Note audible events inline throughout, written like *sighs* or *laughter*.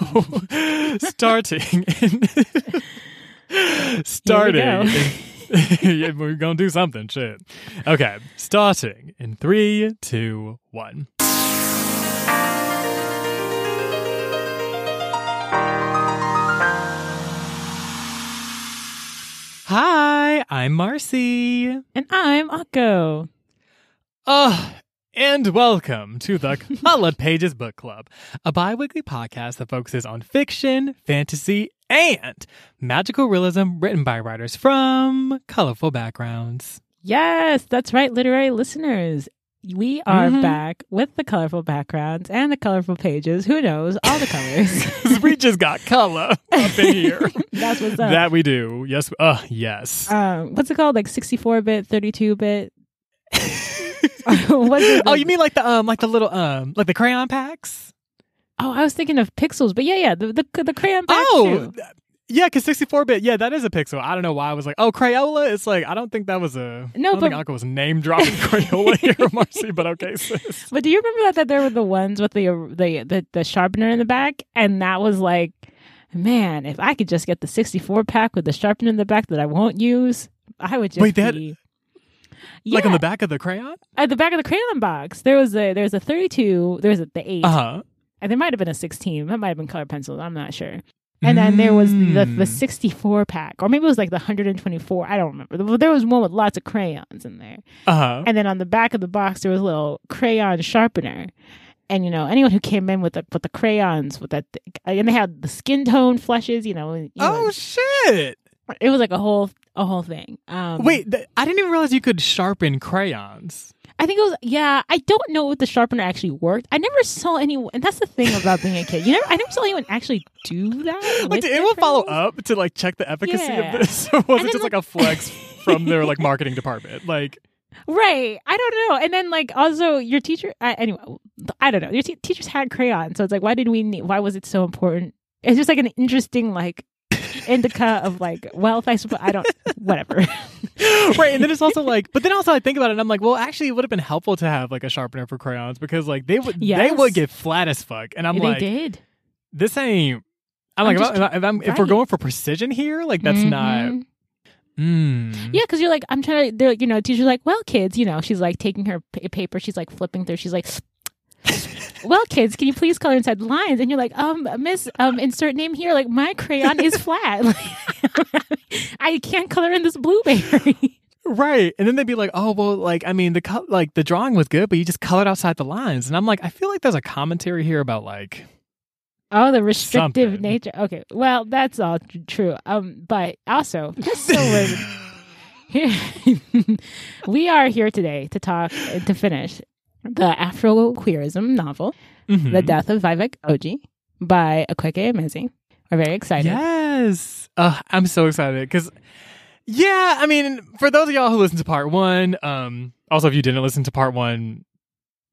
*laughs* starting in *laughs* starting. in- *laughs* we're gonna do something. Shit. Okay, starting in three, two, one. Hi, I'm Marcy. And I'm Akko. Uh, and welcome to the *laughs* Colored Pages Book Club, a bi weekly podcast that focuses on fiction, fantasy, and magical realism written by writers from colorful backgrounds. Yes, that's right, literary listeners. We are Mhm. back with the colorful backgrounds and the colorful pages. Who knows? All the colors. *laughs* we just got color up in here. *laughs* that's what's up. that we do. Yes. Uh, yes. um, what's it called? Like 64 bit, 32 bit? *laughs* Oh, you mean like the um, like the little um, like the crayon packs? Oh, I was thinking of pixels, but yeah, yeah, the the, the crayon packs Oh, too. yeah, because 64 bit, yeah, that is a pixel. I don't know why I was like, oh, Crayola. It's like, I don't think that was a. No, I don't think but- Uncle was name dropping *laughs* Crayola here, Marcy, but okay, sis. But do you remember that, that there were the ones with the, the the the sharpener in the back, and that was like, man, if I could just get the 64 pack with the sharpener in the back that I won't use, I would just Wait, that- be. Like on the back of the crayon? at the back of the crayon box, there was a there was a 32, there's a the eight, Uh huh. and there might have been a 16. That might have been colored pencils. I'm not sure. And then there was the the Mm. 64 pack, or maybe it was like the 124. I don't remember. But There was one with lots of crayons in there. Uh huh. And then on the back of the box, there was a little crayon sharpener. And you know, anyone who came in with the with the crayons with that, and they had the skin tone flushes. You know, you know, Oh, shit. it was like a whole a whole thing. Um, Wait, th- I didn't even realize you could sharpen crayons. I think it was yeah. I don't know if the sharpener actually worked. I never saw anyone, and that's the thing about being a kid. You never, I never saw anyone actually do that. *laughs* Like, did anyone follow up to like check the efficacy Yeah. of this, *laughs* or was And it just like like- a flex *laughs* from their like marketing department? Like, Right. I don't know. And then like also your teacher. I, anyway, I don't know. Your te- teachers had crayons, so it's like, why did we need? Why was it so important? It's just like an interesting like indica of like wealth. I suppose. I don't. Whatever. *laughs* right, and then it's also *laughs* like, but then also I think about it, and I'm like, well, actually, it would have been helpful to have like a sharpener for crayons because like they would they would get flat as fuck, and I'm they like, did. this ain't. I'm, I'm like, just if, I, if, I'm, if we're going for precision here, like that's not. Mhm. Mm. Yeah, because you're like, I'm trying to. They're, you know, teacher's like, well, kids, you know, she's like taking her pa- paper, she's like flipping through, she's like, well, kids, can you please color inside the lines? And you're like, um, Miss, um, insert name here. Like, my crayon is flat. *laughs* I can't color in this blueberry. Right, and then they'd be like, "Oh, well, like I mean, the co- like the drawing was good, but you just colored outside the lines." And I'm like, I feel like there's a commentary here about like, oh, the restrictive Something. nature. Okay, well, that's all tr- true. Um, but also, just *laughs* so we're *laughs* we are here today to talk to finish the Afro queerism novel. Mhm. The Death of Vivek Oji by Akwaeke Emezi. We're very excited. Yes. Uh, I'm so excited because, yeah, I mean, for those of y'all who listened to part one, um, also if you didn't listen to part one,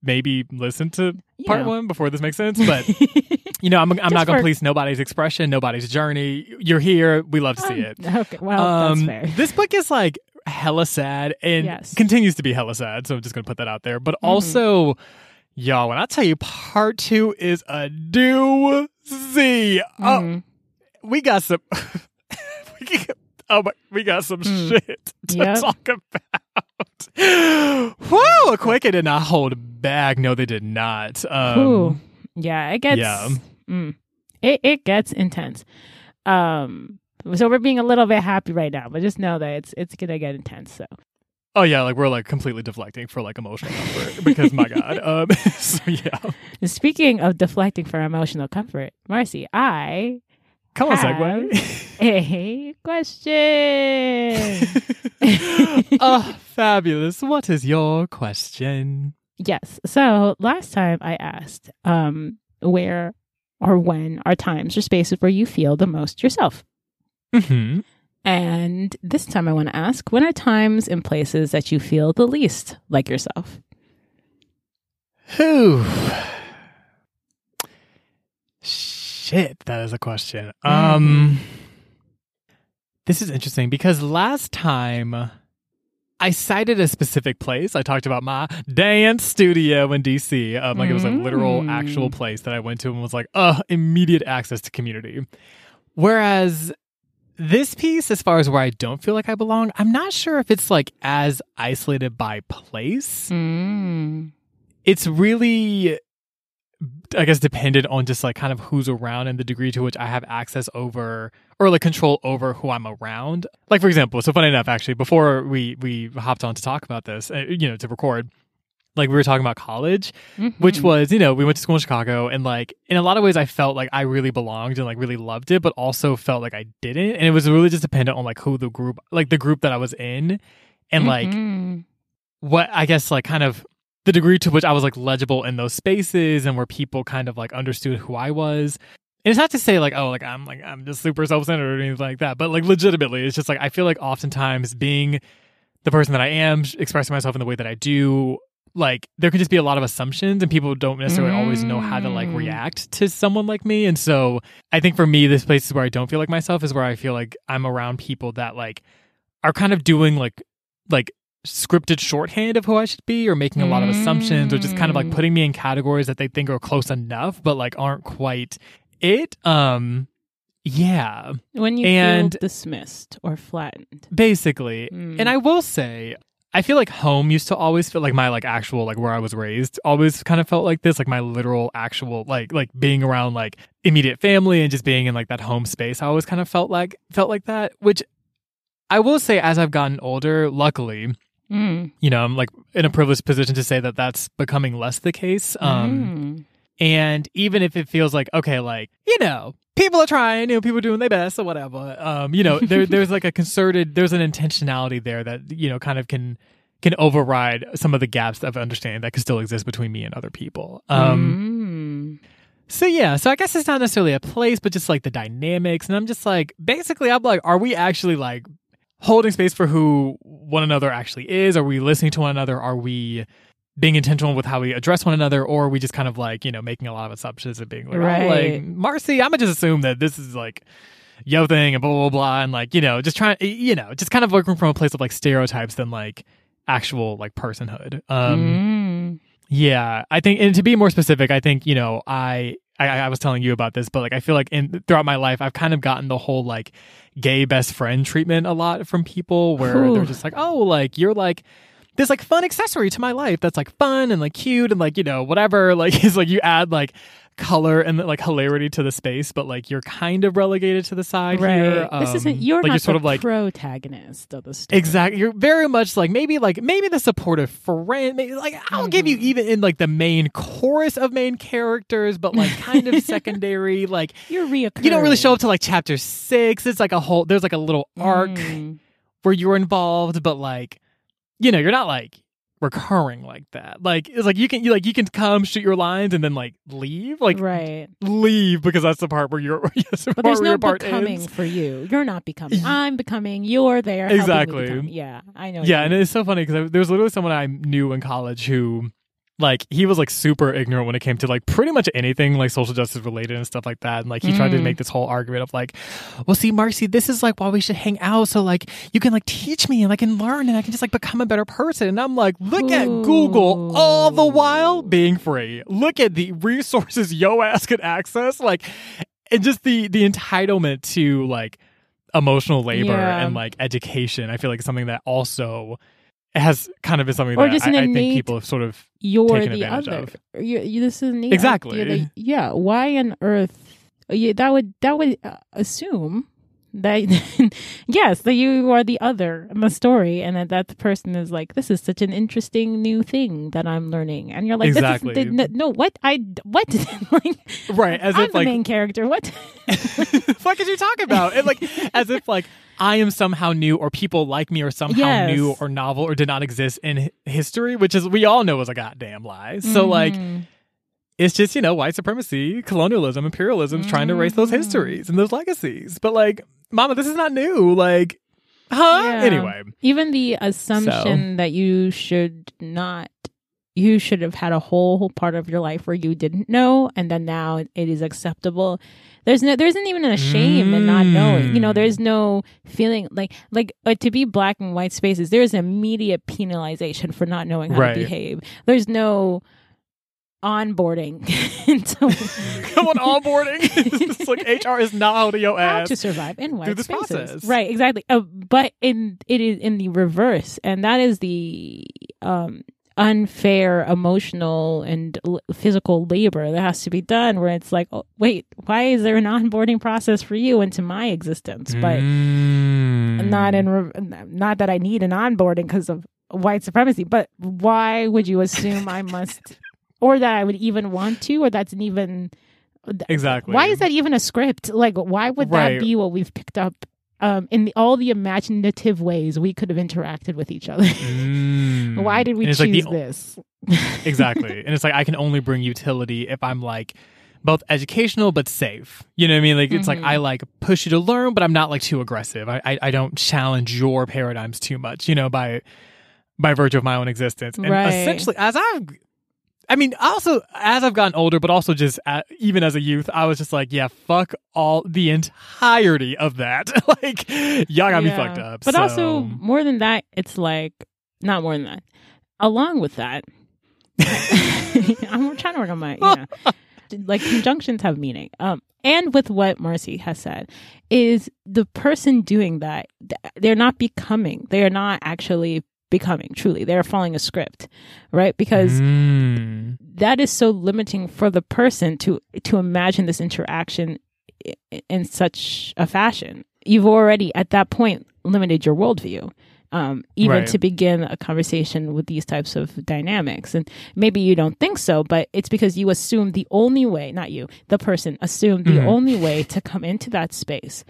maybe listen to part Yeah. one before this makes sense. But *laughs* you know, I'm I'm not gonna police nobody's expression, nobody's journey. You're here. We love to see it. Okay, well, um, that's fair. this book is like hella sad and Yes. continues to be hella sad. So I'm just gonna put that out there. But Mm-hmm. also, y'all, when I tell you part two is a doozy. Oh, Mhm. we got some. *laughs* we got, oh my, we got some Hmm. shit to Yep. talk about. *gasps* Whoa, Quake did not hold back. No, they did not. Um, Ooh. Yeah, it gets yeah. mm, it it gets intense. Um so we're being a little bit happy right now, but just know that it's it's gonna get intense. So Oh yeah, like we're like completely deflecting for like emotional comfort *laughs* because my god. Um, *laughs* so yeah, And speaking of deflecting for emotional comfort, Marcy, I come on, Have- segue. *laughs* a question. oh, fabulous! What is your question? Yes. So last time I asked, um, where or when are times or spaces where you feel the most yourself? Hmm And this time I want to ask, when are times and places that you feel the least like yourself? Whew. Shit, that is a question. Um, Mm-hmm. this is interesting because last time I cited a specific place. I talked about my dance studio in DC. Um, like it was a literal, Mm. actual place that I went to and was like, uh, immediate access to community. Whereas this piece, as far as where I don't feel like I belong, I'm not sure if it's like as isolated by place. Mm. It's really, I guess, dependent on just like kind of who's around and the degree to which I have access over or like control over who I'm around. Like for example, so funny enough, actually, before we we hopped on to talk about this, uh, you know, to record. Like we were talking about college, which Mhm. was, you know, we went to school in Chicago and like in a lot of ways I felt like I really belonged and like really loved it, but also felt like I didn't. And it was really just dependent on like who the group like the group that I was in and like Mhm. what I guess like kind of the degree to which I was like legible in those spaces and where people kind of like understood who I was. And it's not to say like, oh, like I'm like I'm just super self centered or anything like that, but like legitimately, it's just like I feel like oftentimes being the person that I am, expressing myself in the way that I do, like there could just be a lot of assumptions and people don't necessarily always know how to like Mm. react to someone like me. And so I think for me, this place is where I don't feel like myself is where I feel like I'm around people that like are kind of doing like like scripted shorthand of who I should be or making a lot of assumptions or just kind of like Mm. putting me in categories that they think are close enough but like aren't quite it. Um yeah, when you and- feel dismissed or flattened. basically. Mm. And I will say I feel like home used to always feel like my like actual like where I was raised always kind of felt like this like my literal actual like like being around like immediate family and just being in like that home space I always kind of felt like felt like that which I will say as I've gotten older luckily Mm. you know I'm like in a privileged position to say that that's becoming less the case um Mm. And even if it feels like okay like you know people are trying you know people are doing their best or whatever um you know there *laughs* there's like a concerted there's an intentionality there that you know kind of can can override some of the gaps of understanding that could still exist between me and other people um Mm. so yeah so i guess it's not necessarily a place but just like the dynamics and i'm just like basically i'm like are we actually like holding space for who one another actually is are we listening to one another are we being intentional with how we address one another or are we just kind of like you know making a lot of assumptions and being like, oh, Right. like marcy i'm gonna just assume that this is like yo thing and blah blah blah and like you know just trying you know just kind of working from a place of like stereotypes than like actual like personhood um Mm. yeah, I think, and to be more specific, I think you know, I, I I was telling you about this, but like I feel like in throughout my life, I've kind of gotten the whole like gay best friend treatment a lot from people, where Ooh. they're just like, oh, like you're like this like fun accessory to my life that's like fun and like cute and like you know whatever. *laughs* Like it's like you add like color and like hilarity to the space, but like you're kind of relegated to the side Right. here. this isn't Um, you're like not you're sort the of like protagonist of the story. Exactly. You're very much like maybe like maybe the supportive friend. Maybe like I'll give you Mhm. even in like the main chorus of main characters, but like kind of *laughs* secondary. Like You're reoccurring. you don't really show up to like chapter six. It's like a whole. There's like a little arc Mm. where you're involved, but like you know you're not like recurring like that. Like it's like you can you like you can come shoot your lines and then like leave like right. leave because that's the part where you're. *laughs* that's the But part there's no becoming ends. for you. You're not becoming. I'm becoming. You're there. Exactly. Yeah, I know. Yeah, and it's so funny because there was literally someone I knew in college who, like, he was like super ignorant when it came to like pretty much anything like social justice related and stuff like that. And like he tried to Mm. make this whole argument of like, well, see, Marcy, this is like why we should hang out so like you can like teach me and I can learn and I can just like become a better person. And I'm like, look at Google all the while being free. Look at the resources yo ass could access, like, and just the the entitlement to like emotional labor Yeah. and like education. I feel like something that also has kind of been something Or that just I, I think innate- people have sort of you're taken the advantage other. of. You, you, this is the Exactly. that- yeah. Why on earth? Yeah, that would that would uh, assume that *laughs* yes, that you are the other in the story, and that that person is like, this is such an interesting new thing that I'm learning, and you're like, this is- Exactly. no, what I what *laughs* like, right as I'm if the like main character. What? *laughs* fuck is you talking about? And like as if like I am somehow new or people like me are somehow Yes. new or novel or did not exist in history, which is we all know is a goddamn lie. So like Mhm. It's just you know white supremacy colonialism imperialism trying to erase those Mhm. histories and those legacies but like mama this is not new like huh Yeah. anyway even the assumption that you should not you should have had a whole, part of your life where you didn't know, and then now it is acceptable. There's no, there isn't even a shame in not knowing. You know, Mm. there's no feeling like, like uh, to be black and white spaces. There is immediate penalization for not knowing how Right. to behave. There's no onboarding *laughs* into *laughs* Come on, onboarding. *laughs* it's like HR is not holding your how ass. to survive in white spaces. process. Right, exactly. Uh, but in it is in the reverse, and that is the um, unfair emotional and l- physical labor that has to be done. Where it's like, oh, wait, why is there an onboarding process for you into my existence? But Mm. not in re- not that I need an onboarding because of white supremacy. But why would you assume I must, or that I would even want to, or that's an even exactly. why is that even a script? Like, why would that be what we've picked up um, in the, all the imaginative ways we could have interacted with each other? Mm. why did we choose like the- this? *laughs* exactly. And it's like I can only bring utility if I'm like both educational but safe. You know what I mean? Like it's like Mhm. I like push you to learn, but I'm not like too aggressive. I, I I don't challenge your paradigms too much. You know by by virtue of my own existence. And Right. essentially, as I've I mean, also as I've gotten older, but also just uh even as a youth, I was just like, yeah, fuck all the entirety of that. *laughs* like, y'all got me Yeah. fucked up. But so- also, more than that, it's like not more than that. Along with that, *laughs* I'm trying to work on my, you know, *laughs* like conjunctions have meaning. Um, and with what Marcy has said, is the person doing that, they're not becoming, they are not actually becoming truly. They're following a script, right? Because Mm. that is so limiting for the person to to imagine this interaction in such a fashion. You've already at that point limited your worldview. Um, even Right. to begin a conversation with these types of dynamics. And maybe you don't think so, but it's because you assume the only way, not you, the person assumed the Mhm. only way to come into that space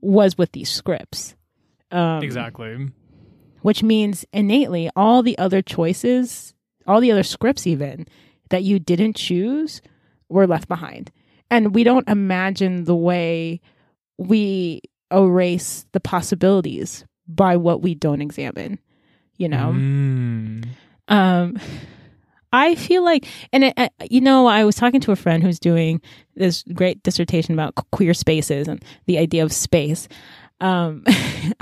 was with these scripts. Um, exactly. Which means innately all the other choices, all the other scripts, even that you didn't choose, were left behind. And we don't imagine the way we erase the possibilities by what we don't examine, you know? Mm. Um, I feel like, and it, uh, you know, I was talking to a friend who's doing this great dissertation about queer spaces and the idea of space. Um,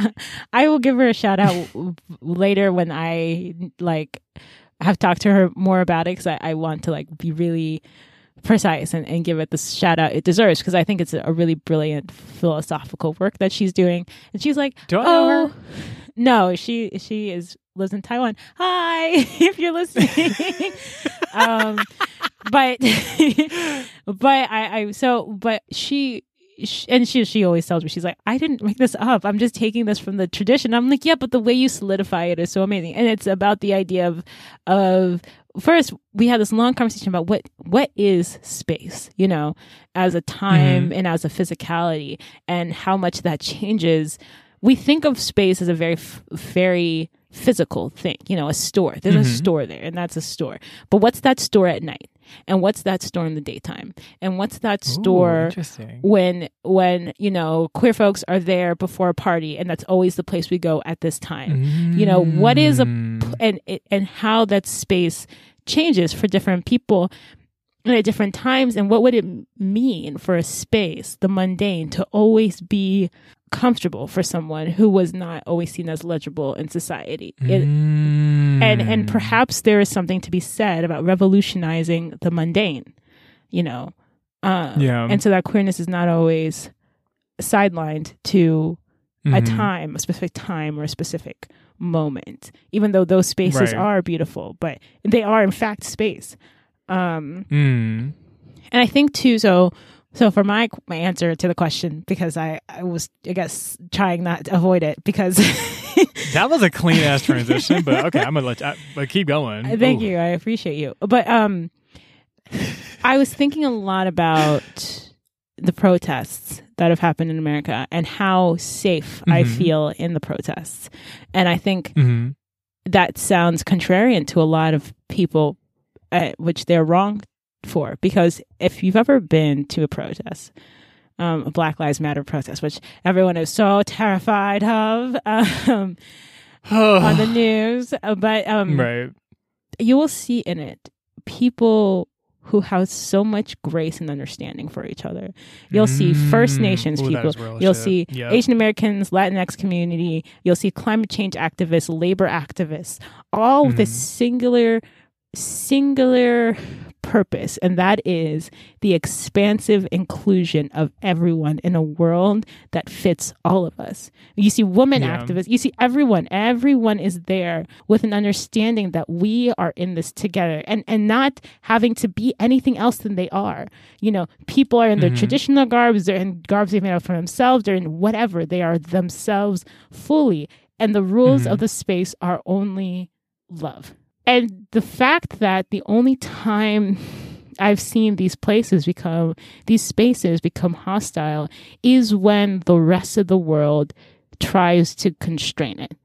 *laughs* I will give her a shout out later when I like have talked to her more about it because I, I want to like be really precise and, and give it the shout out it deserves because I think it's a, really brilliant philosophical work that she's doing. And she's like, Do I know oh, her? no, she she is lives in Taiwan. Hi, *laughs* if you're listening. *laughs* um, but but I, I so but she. And she she always tells me she's like I didn't make this up. I'm just taking this from the tradition. I'm like yeah but the way you solidify it is so amazing. And it's about the idea of of first we had this long conversation about what what is space you know as a time and as a physicality and how much that changes. We think of space as a very very physical thing you know a store. There's a Mhm. store there and that's a store. But what's that store at night and what's that store in the daytime and what's that store interesting. when when you know queer folks are there before a party and that's always the place we go at this time you know, what is a Mm. and and how that space changes for different people and at different times and what would it mean for a space the mundane to always be comfortable for someone who was not always seen as legible in society It- and and Mm. perhaps there is something to be said about revolutionizing the mundane you know um, Yeah. and so that queerness is not always sidelined to a Mhm. time, a specific time or a specific moment, even though those spaces Right. are beautiful, but they are in fact space. Um, Mm. and I think too, so, so for my, my answer to the question, because I, I was, I guess, trying not to avoid it because *laughs* That was a clean ass transition, but okay, I'm gonna let you, I, but keep going. thank Ooh. you. I appreciate you. But, um, I was thinking a lot about the protests that have happened in America and how safe I Mhm. feel in the protests. And I think Mhm. that sounds contrarian to a lot of people, uh, which they're wrong for. Because if you've ever been to a protest, um, a Black Lives Matter protest, which everyone is so terrified of *laughs* um, on the *sighs* news, uh, but um, right. you will see in it people who have so much grace and understanding for each other. You'll see First Mm. Nations people. You'll see Yep. Asian Americans, Latinx community. You'll see climate change activists, labor activists, all with a singular, singular purpose, and that is the expansive inclusion of everyone in a world that fits all of us. You see women Yeah. activists, you see everyone, everyone is there with an understanding that we are in this together and, and not having to be anything else than they are. You know, people are in their Mhm. traditional garbs, they're in garbs they've made up for themselves, they're in whatever, they are themselves fully. And the rules Mhm. of the space are only love. And the fact that the only time I've seen these places become, these spaces become hostile is when the rest of the world tries to constrain it.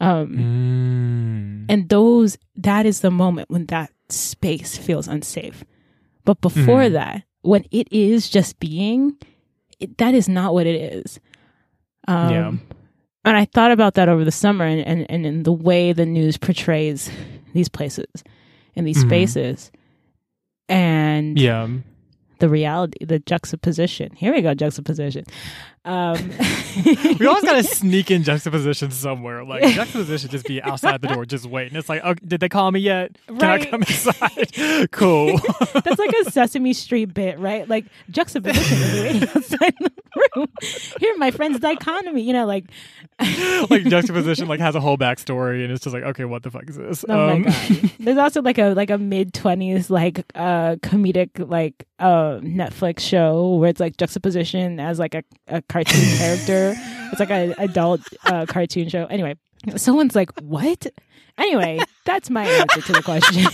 Um, Mm. and those, that is the moment when that space feels unsafe. But before Mhm. that, when it is just being, it, that is not what it is. Um, Yeah. And I thought about that over the summer and, and, and in the way the news portrays these places and these Mhm. spaces and Yeah. The reality, the juxtaposition. Here we go, juxtaposition. Um, *laughs* We always gotta *laughs* sneak in juxtaposition somewhere. Like *laughs* juxtaposition just be outside the door, just waiting. It's like, oh, did they call me yet? Can I come inside? cool. That's like a Sesame Street bit, right? Like juxtaposition is waiting outside the room. Here, my friend's dichotomy. You know, like like juxtaposition like has a whole backstory, and it's just like, okay, what the fuck is this? Oh Um, my god! There's also like a like a mid twenties like uh comedic like uh Netflix show where it's like juxtaposition as like a, a cartoon *laughs* character. It's like an adult uh, cartoon show. Anyway, someone's like, "What?" Anyway, that's my answer to the question.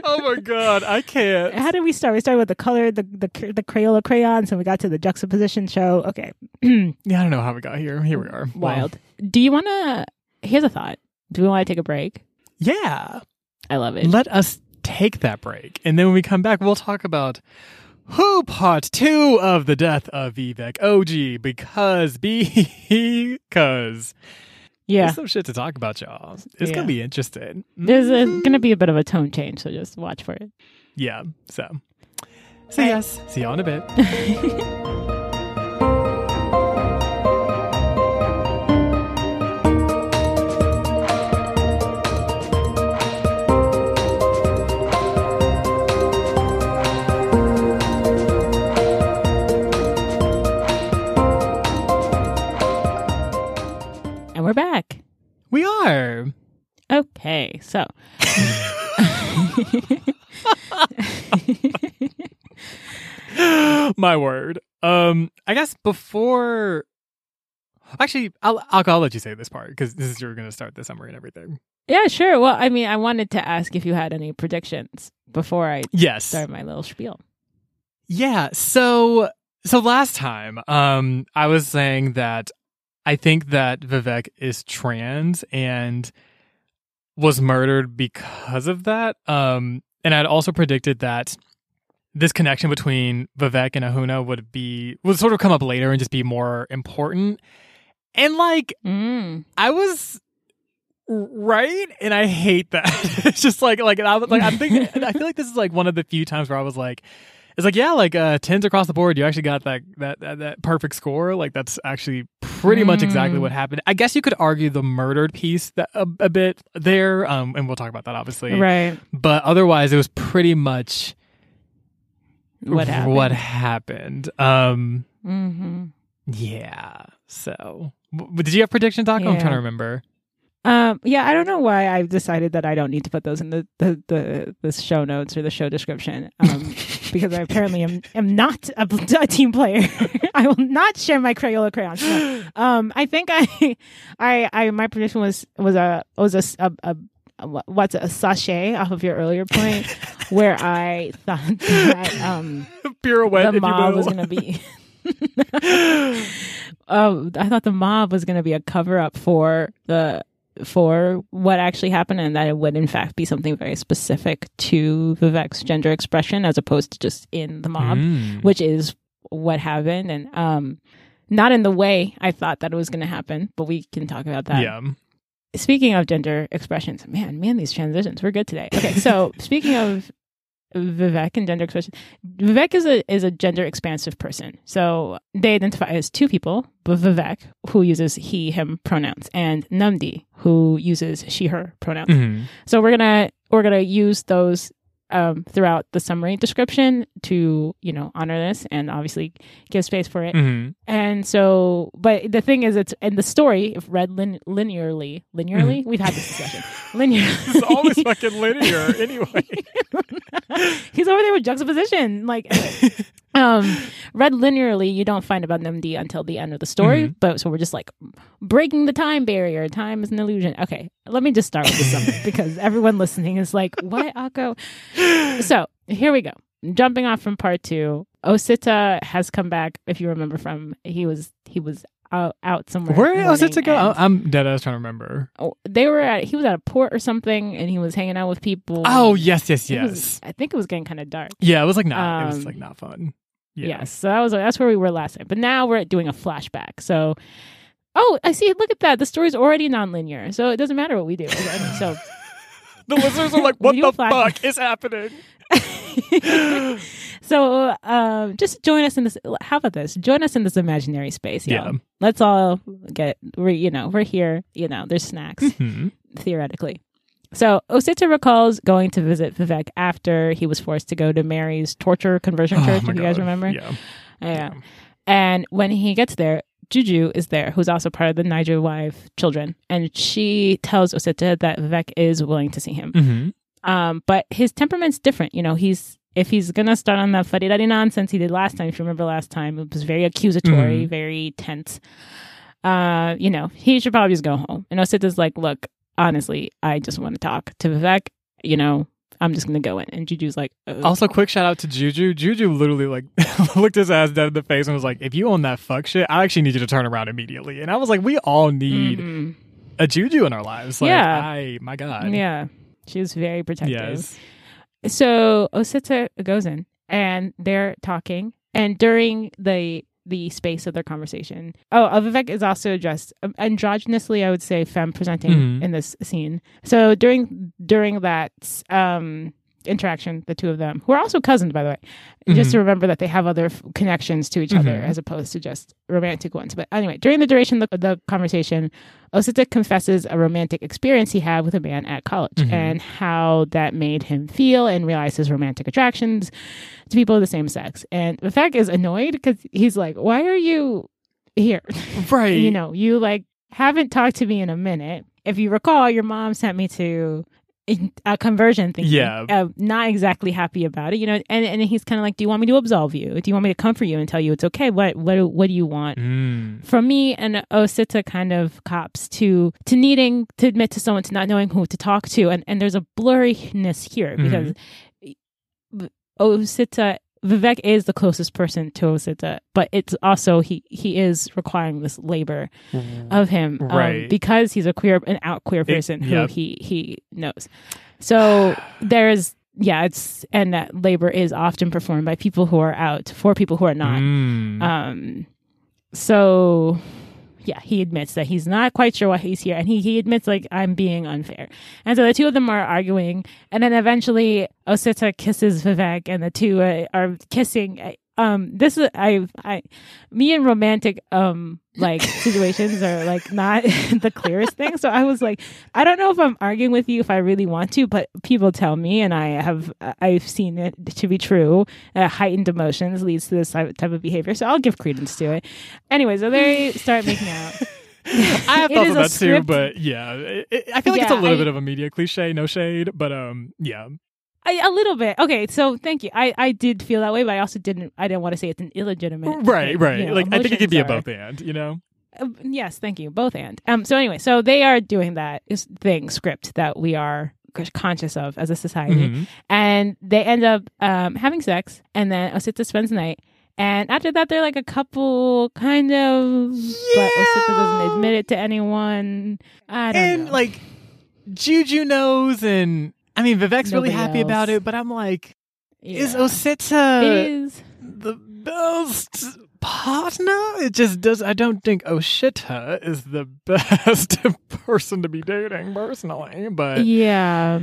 *laughs* oh my god, I can't. How did we start? We started with the color, the the the Crayola crayons, and we got to the juxtaposition show. Okay, *clears throat* Yeah, I don't know how we got here. Here we are. Wild. Do you want to? Here's a thought. Do we want to take a break? yeah. I love it. Let us take that break. And then when we come back, we'll talk about who part two of the death of Vivek Oji because because yeah, there's some shit to talk about, y'all. It's Yeah. gonna be interesting. there's a, gonna mm-hmm. be a bit of a tone change, so just watch for it. Yeah. So so yes. See y'all in a bit. *laughs* we're back. We are. Okay, so *laughs* My word. Um, I guess before. Actually, I'll I'll, I'll let you say this part because this is you're going to start the summary and everything. yeah, sure. Well, I mean, I wanted to ask if you had any predictions before I Yes. start my little spiel. Yeah. So so last time, um, I was saying that I think that Vivek is trans and was murdered because of that. Um, and I'd also predicted that this connection between Vivek and Ahunna would be would sort of come up later and just be more important. And like Mm. I was right, and I hate that. *laughs* it's just like like I was like I'm thinking. *laughs* I feel like this is like one of the few times where I was like, it's like yeah, like uh, tens across the board. You actually got that that that, that perfect score. Like that's actually pretty much exactly Mm. what happened. I guess you could argue the murdered piece that, a, a bit there, um, and we'll talk about that obviously. Right. But otherwise, it was pretty much What happened? What happened? Um, hmm yeah. So, w- did you have predictions, Doc? I'm trying to remember. Um, yeah, I don't know why I've decided that I don't need to put those in the the the, the show notes or the show description. Um, *laughs* because I *laughs* apparently am am not a, *laughs* a team player. *laughs* I will not share my Crayola crayons. No. Um, I think I, I, I, my prediction was was a was a, a, a what's it, a sachet off of your earlier point, where I thought that um Pirouette, the mob was gonna be. oh, I thought the mob was going to be a cover up for the for what actually happened, and that it would in fact be something very specific to Vivek's gender expression, as opposed to just in the mob, Mm. which is what happened, and um, not in the way I thought that it was going to happen. But we can talk about that. yeah. speaking of gender expressions, man, man, these transitions, we're good today. Okay, so *laughs* speaking of Vivek and gender expression, Vivek is a is a gender expansive person. So they identify as two people, but Vivek, who uses he him pronouns, and Namdi, who uses she her pronouns. Mhm. So we're gonna we're gonna use those um, throughout the summary description to you know honor this and obviously give space for it. Mhm. And so, but the thing is, it's in the story, if read lin- linearly, linearly, we've had this discussion. *laughs* linear. Mm-hmm. It's always fucking linear *laughs* anyway. he's over there with juxtaposition. Like, *laughs* um, read linearly, you don't find about Namdi until the end of the story. Mhm. But so we're just like breaking the time barrier. Time is an illusion. Okay, let me just start with the summary *laughs* because everyone listening is like, "What, Akko?" So here we go. Jumping off from part two, Osita has come back. If you remember from, he was he was out, out somewhere. Where was it to go? and- I'm dead. I was trying to remember. oh, they were at he was at a port or something and he was hanging out with people Oh yes, yes, yes. was- i think it was getting kind of dark yeah, it was like not. it was Um, like not fun. Yeah. yes. So that was that's where we were last time but now we're doing a flashback. So oh i see. Look at that. The story's already non-linear. So it doesn't matter what we do. So *laughs* The listeners are like, *laughs* "What the fuck is happening?" *laughs* so um just join us in this how about this? Join us in this imaginary space Yeah. let's all get we're you know we're here. You know there's snacks Hmm. theoretically. So Osita recalls going to visit Vivek after he was forced to go to Mary's torture conversion Oh church. If you guys remember, Yeah. yeah. And when he gets there, Juju is there, who's also part of the Niger wife children, and she tells Osita that Vivek is willing to see him. hmm Um, but his temperament's different. You know, he's if he's gonna start on that duddy nonsense he did last time, if you remember last time, it was very accusatory, Mhm. very tense. Uh, you know, he should probably just go home. And Osita's like, look, honestly, I just want to talk to Vivek. You know, I'm just gonna go in. And Juju's like, oh. Also, quick shout out to Juju. Juju literally like *laughs* looked his ass dead in the face and was like, "If you own that fuck shit, I actually need you to turn around immediately." And I was like, "We all need Mhm. a Juju in our lives." Like, Yeah. I, my God. yeah, she was very protective. Yes. So Osita goes in and they're talking. And during the the space of their conversation, oh, uh, Vivek is also dressed um, androgynously, I would say, femme presenting Mhm. in this scene. So during during that um, interaction, the two of them, who are also cousins, by the way, just Mhm. to remember that they have other f- connections to each other Mhm. as opposed to just romantic ones. But anyway, during the duration of the, the conversation, Osita confesses a romantic experience he had with a man at college Mhm. and how that made him feel and realize his romantic attractions to people of the same sex. And the fact is annoyed because he's like, Why are you here? *laughs* Right. you know, you like haven't talked to me in a minute. If you recall, your mom sent me to a conversion thing. Yeah. Uh, not exactly happy about it, you know. And and he's kind of like, "Do you want me to absolve you? Do you want me to comfort you and tell you it's okay? What what do- what do you want?" Mm. From me and Osita kind of cops to to needing to admit to someone to not knowing who to talk to, and and there's a blurriness here because Osita Vivek is the closest person to Osita, but it's also he he is requiring this labor of him um, Right. because he's a queer an out queer person who yep. he he knows. So there's yeah, it's and that labor is often performed by people who are out for people who are not. Mm. Um, so yeah, he admits that he's not quite sure why he's here, and he he admits like I'm being unfair. And so the two of them are arguing, and then eventually Osita kisses Vivek, and the two uh, are kissing. I- Um, this is I I me and romantic um like *laughs* situations are like not *laughs* the clearest thing. So I was like, I don't know if I'm arguing with you if I really want to, but people tell me, and I have I've seen it to be true. Uh, heightened emotions leads to this type type of behavior, so I'll give credence to it. Anyway, so they start making out. *laughs* I have It thoughts is of that too, but yeah, it, it- I feel like it's a little I- bit of a media cliche. No shade, but um, yeah, I, a little bit. Okay, so thank you. I, I did feel that way, but I also didn't. I didn't want to say it's an illegitimate. right, right. you know, like I think it could be a both and, you know. uh, yes, thank you. Both and. Um. So anyway, so they are doing that thing script that we are conscious of as a society, Mhm. and they end up um having sex, and then Osita spends the night. And after that, they're like a couple, kind of. But Osita doesn't admit it to anyone. I don't And know. like Juju knows, and I mean Vivek's really Nobody happy about it, but I'm like, is Yeah. Osita it is. the best partner. It just does. I don't think Osita is the *laughs* best person to be dating personally, but Yeah.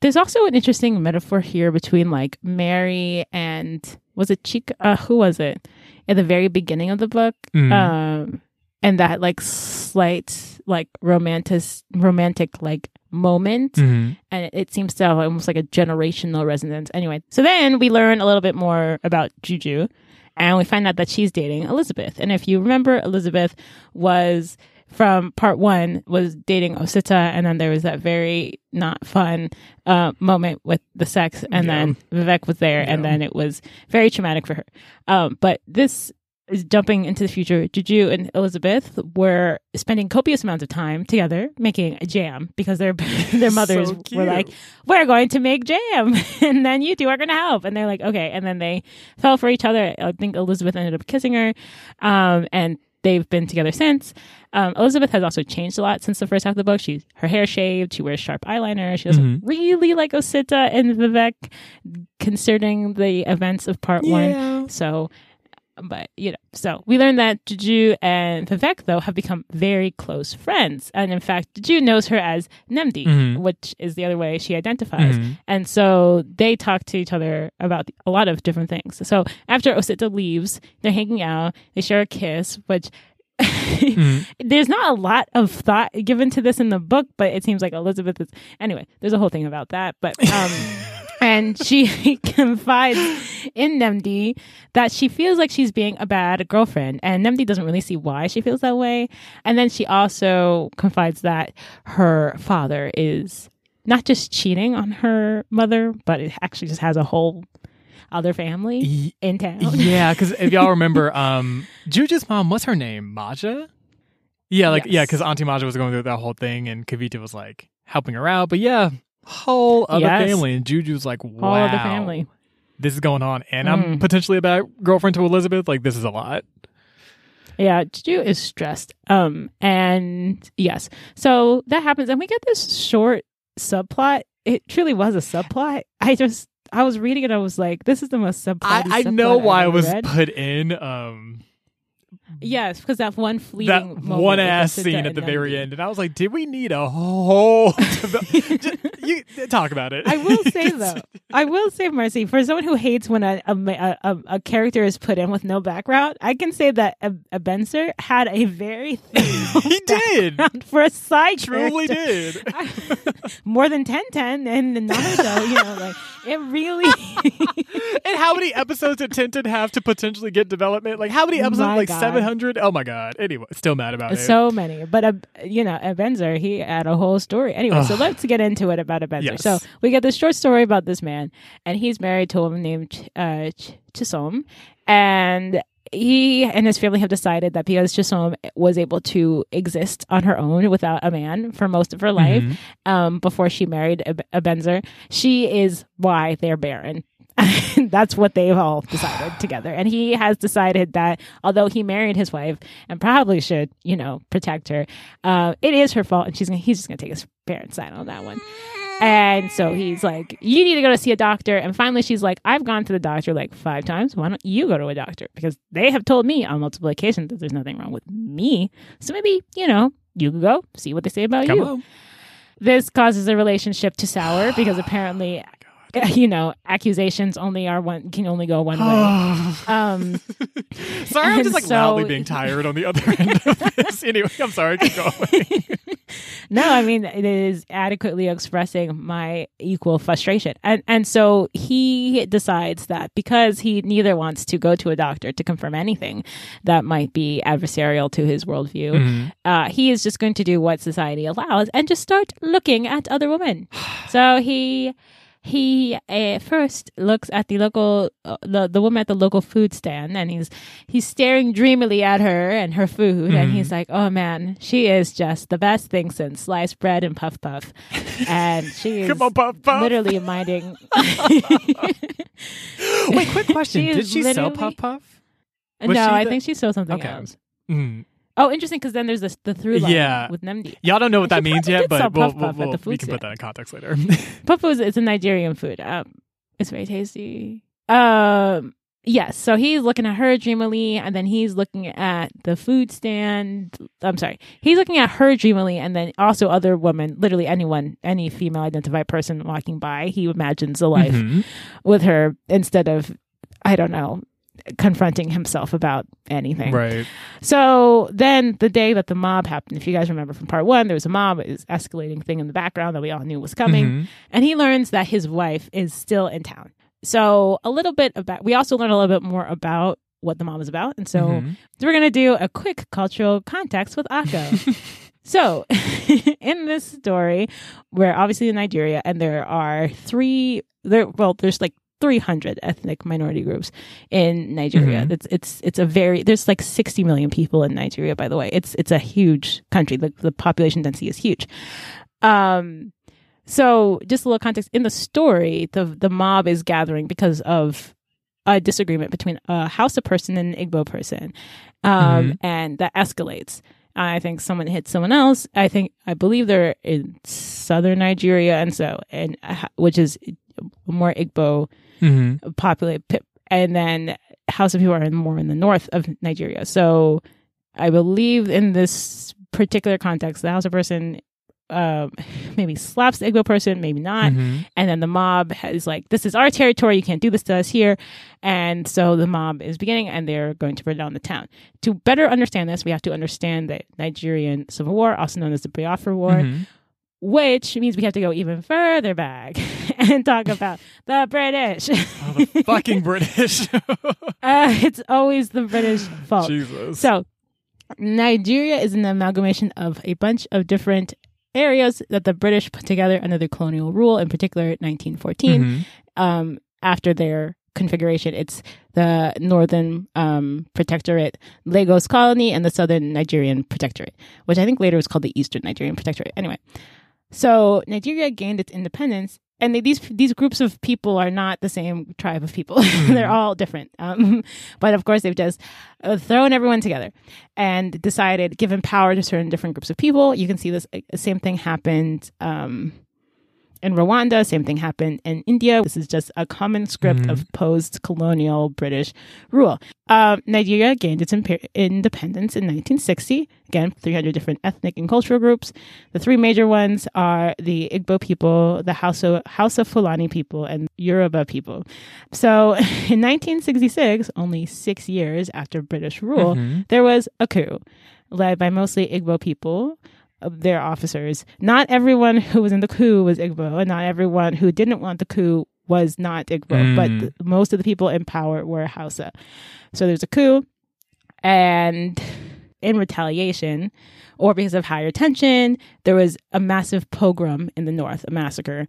There's also an interesting metaphor here between like Mary and was it Chika? Uh, who was it at the very beginning of the book? Mm. Um, and that like slight like romantic romantic like moment, Mhm. and it, seems to have almost like a generational resonance. Anyway, so then we learn a little bit more about Juju, and we find out that she's dating Elizabeth. And if you remember, Elizabeth was from part one was dating Osita, and then there was that very not fun uh, moment with the sex, and Yeah. then Vivek was there, and then it was very traumatic for her. Um, but this is jumping into the future. Juju and Elizabeth were spending copious amounts of time together making a jam because their *laughs* their *laughs* mothers So were like, "We're going to make jam, *laughs* and then you two are going to help." And they're like, "Okay." And then they fell for each other. I think Elizabeth ended up kissing her, um, and they've been together since. Um, Elizabeth has also changed a lot since the first half of the book. She's her hair shaved. She wears sharp eyeliner. She doesn't really like Osita and Vivek, considering the events of part one. So, but you know, so we learned that Juju and Vivek though have become very close friends, and in fact, Juju knows her as Nnemdi, Mhm. which is the other way she identifies. Mhm. And so they talk to each other about a lot of different things. So after Osita leaves, they're hanging out. They share a kiss, which. Mhm. *laughs* there's not a lot of thought given to this in the book, but it seems like Elizabeth is anyway. There's a whole thing about that, but um, *laughs* and she *laughs* confides in Nnemdi that she feels like she's being a bad girlfriend, and Nnemdi doesn't really see why she feels that way. And then she also confides that her father is not just cheating on her mother, but it actually just has a whole other family Y- in town. Yeah, because if y'all *laughs* remember, um, Juju's mom, what's her name? Maja? Yeah, like, yeah, because Auntie Maja was going through that whole thing and Kavita was like helping her out. But yeah, whole other Yes. family. And Juju's like, wow. Of the family. This is going on. And I'm Mm. potentially a bad girlfriend to Elizabeth. Like, this is a lot. Yeah, Juju is stressed. Um, and yes, so that happens, and we get this short subplot. It truly was a subplot. I just, I was reading it, I was like, this is the most subplot. I, I know why it was put in. Um, Yes, because that one fleeting that one ass scene at the very end, and I was like, "Did we need a whole?" *laughs* *laughs* Just- you talk about it. I will say *laughs* though, I will say, Marcy, for someone who hates when a a, a, a- character is put in with no background, I can say that a, Ebenezer had a very thorough he did, for a side truly character. did. more than 10 10 and Naruto, you know, like it really and how many episodes did Tenten have to potentially get development? Like how many episodes? My like seven hundred? Oh my god! Anyway, still mad about it. so many. But uh, you know, Ebenezer, he had a whole story. Anyway, so let's get into it about Ebenezer. Yes. So we get this short story about this man, and he's married to a woman named Ch- uh, Ch- Chisom, and he and his family have decided that because Chisom was able to exist on her own without a man for most of her life, Mhm. um, before she married a, Ebenezer, she is why they're barren. *laughs* That's what they've all decided together. And he has decided that although he married his wife and probably should, you know, protect her, uh, it is her fault, and she's gonna, he's just gonna take his parents' side on that one. And so he's like, "You need to go to see a doctor." And finally, she's like, "I've gone to the doctor like five times. Why don't you go to a doctor? Because they have told me on multiple occasions that there's nothing wrong with me. So maybe you know you could go see what they say about Come you." on. this causes the relationship to sour because apparently *laughs* you know accusations only are one can only go one way *sighs* um *laughs* sorry, I'm just like so- loudly being tired on the other end of *laughs* this. anyway, I'm sorry. Keep going. no i mean it is adequately expressing my equal frustration and and so he decides that because he neither wants to go to a doctor to confirm anything that might be adversarial to his worldview Mhm. uh, he is just going to do what society allows and just start looking at other women. *sighs* so he he uh, first looks at the local uh, the the woman at the local food stand and he's he's staring dreamily at her and her food and Mhm. he's like oh man she is just the best thing since sliced bread and puff puff and she *laughs* is on, Puff Puff. literally minding *laughs* Wait, quick *laughs* question. She Did she sell literally- Puff Puff? no Was she I the- think she saw something Okay. else Mm. Oh interesting because then there's this the through line Yeah. with Nnemdi Y'all don't know what that *laughs* means yet, but we'll, Puff we'll, Puff we'll- we can put that in context later. *laughs* Puffo is it's a Nigerian food. Um, it's very tasty. Um, Yes. So he's looking at her dreamily, and then he's looking at the food stand. I'm sorry. He's looking at her dreamily, and then also other women, literally anyone, any female identified person walking by, he imagines a life Mhm. with her instead of, I don't know, confronting himself about anything. Right. So then the day that the mob happened, if you guys remember from part one, there was a mob, was escalating thing in the background that we all knew was coming. Mhm. And he learns that his wife is still in town. So a little bit about, we also learn a little bit more about what the mob is about. And so Mhm. we're going to do a quick cultural context with Akko. *laughs* so *laughs* in this story, we're obviously in Nigeria and there are three, there, well, there's like 300 ethnic minority groups in Nigeria. Mhm. It's it's it's a very there's like 60 million people in Nigeria by the way. It's it's a huge country. The the population density is huge. Um so just a little context in the story, the the mob is gathering because of a disagreement between a Hausa person and an Igbo person. Um and that escalates. I think someone hit someone else. I think I believe they're in southern Nigeria and so and uh, which is more Igbo Mhm. populate and then Hausa people are in more in the north of Nigeria. So I believe in this particular context, the Hausa person um, maybe slaps the Igbo person, maybe not. Mhm. And then the mob is like, this is our territory. You can't do this to us here. And so the mob is beginning and they're going to burn down the town. To better understand this, we have to understand the Nigerian Civil War, also known as the Biafra War, Mhm. Which means we have to go even further back *laughs* and talk *laughs* about the British. Oh, the fucking British. *laughs* Uh, it's always the British fault. Jesus. So, Nigeria is an amalgamation of a bunch of different areas that the British put together under their colonial rule, in particular 1914. Mhm. Um, after their configuration, it's the Northern um, Protectorate, Lagos Colony, and the Southern Nigerian Protectorate, which I think later was called the Eastern Nigerian Protectorate. Anyway, so Nigeria gained its independence. And they, these these groups of people are not the same tribe of people; *laughs* they're all different. Um, *laughs* but of course, they've just uh, thrown everyone together and decided, given power to certain different groups of people. You can see this same thing happened um, in Rwanda. Same thing happened in India. This is just a common script Mhm. of post-colonial British rule. Um, Nigeria gained its imper- independence in 1960. Again, 300 different ethnic and cultural groups. The three major ones are the Igbo people, the Hausa, Hausa Fulani people, and Yoruba people. So *laughs* in 1966, only six years after British rule, Mhm. there was a coup led by mostly Igbo people, uh, their officers. Not everyone who was in the coup was Igbo, and not everyone who didn't want the coup was not Igbo, but Mm. th- most of the people in power were Hausa. So there's a coup, and in retaliation, or because of higher tension, there was a massive pogrom in the north, a massacre,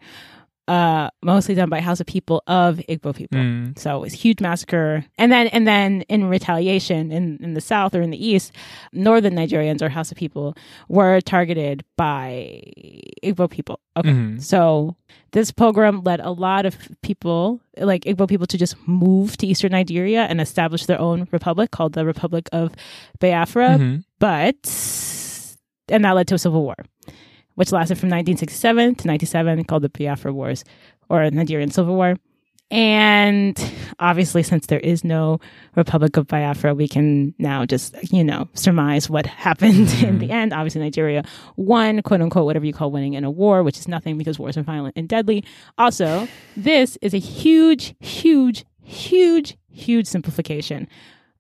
uh, mostly done by Hausa people of Igbo people. Mm. So it was a huge massacre. And then and then in retaliation in, in the south or in the east, northern Nigerians or Hausa people were targeted by Igbo people. Okay. Mhm. So this pogrom led a lot of people, like Igbo people, to just move to eastern Nigeria and establish their own republic called the Republic of Biafra. Mhm. But, and that led to a civil war, which lasted from 1967 to 97, called the Biafra Wars or Nigerian Civil War. And obviously, since there is no Republic of Biafra, we can now just, you know, surmise what happened *laughs* in the mm-hmm. end. Obviously, Nigeria won, quote unquote, whatever you call winning in a war, which is nothing because wars are violent and deadly. Also, this is a huge, huge, huge, huge simplification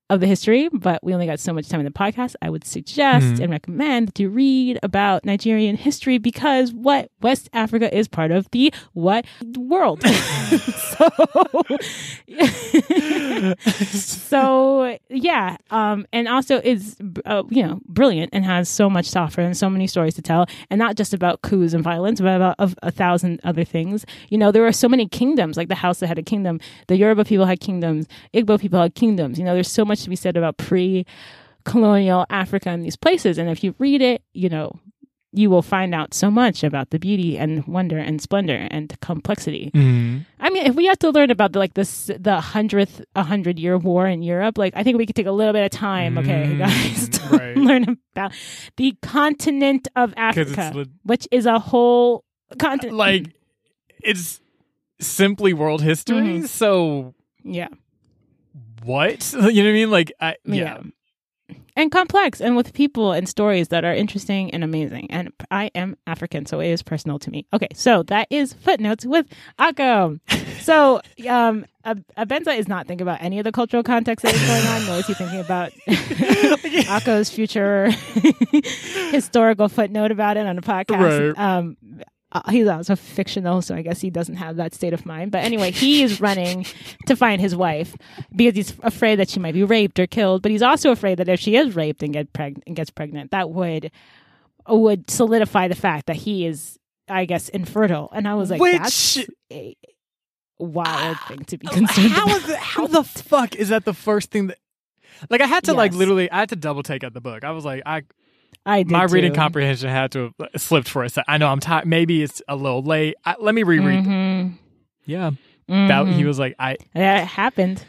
of the history, but we only got so much time in the podcast. I would suggest Mhm. and recommend to read about Nigerian history because what West Africa is part of the what world. *laughs* so, *laughs* so yeah, um, and also is uh, you know brilliant and has so much software and so many stories to tell, and not just about coups and violence, but about of a thousand other things. You know, there were so many kingdoms, like the Hausa that had a kingdom, the Yoruba people had kingdoms, Igbo people had kingdoms. You know, there's so much to be said about pre colonial Africa and these places. And if you read it, you know, you will find out so much about the beauty and wonder and splendor and complexity. Mhm. I mean, if we have to learn about the, like this the hundredth a hundred year war in Europe, like I think we could take a little bit of time, okay, Mm, guys, *laughs* to right. learn about the continent of Africa, which is a whole continent. like it's simply world history. Mhm. So yeah, what? *laughs* You know what I mean? Like, I, yeah. And complex and with people and stories that are interesting and amazing. And I am African, so it is personal to me. Okay, so that is footnotes with Akko. *laughs* so um Ebenezer is not thinking about any of the cultural context that is going on, nor is he thinking about *laughs* Akko's future historical footnote about it on a podcast. Right. Um, uh, he's also fictional, so I guess he doesn't have that state of mind. But anyway, he is *laughs* running to find his wife because he's afraid that she might be raped or killed. But he's also afraid that if she is raped and get preg- and gets pregnant, that would would solidify the fact that he is, I guess, infertile. And I was like, Which... that's a wild thing to be concerned. How, the, how the fuck is that the first thing that? Like I had to yes. like literally, I had to double take out the book. I was like, I I my too. reading comprehension had to have slipped for a second. I know I'm tired. Maybe it's a little late. I, let me reread. Mm-hmm. Yeah, mm-hmm. that he was like, I. That happened.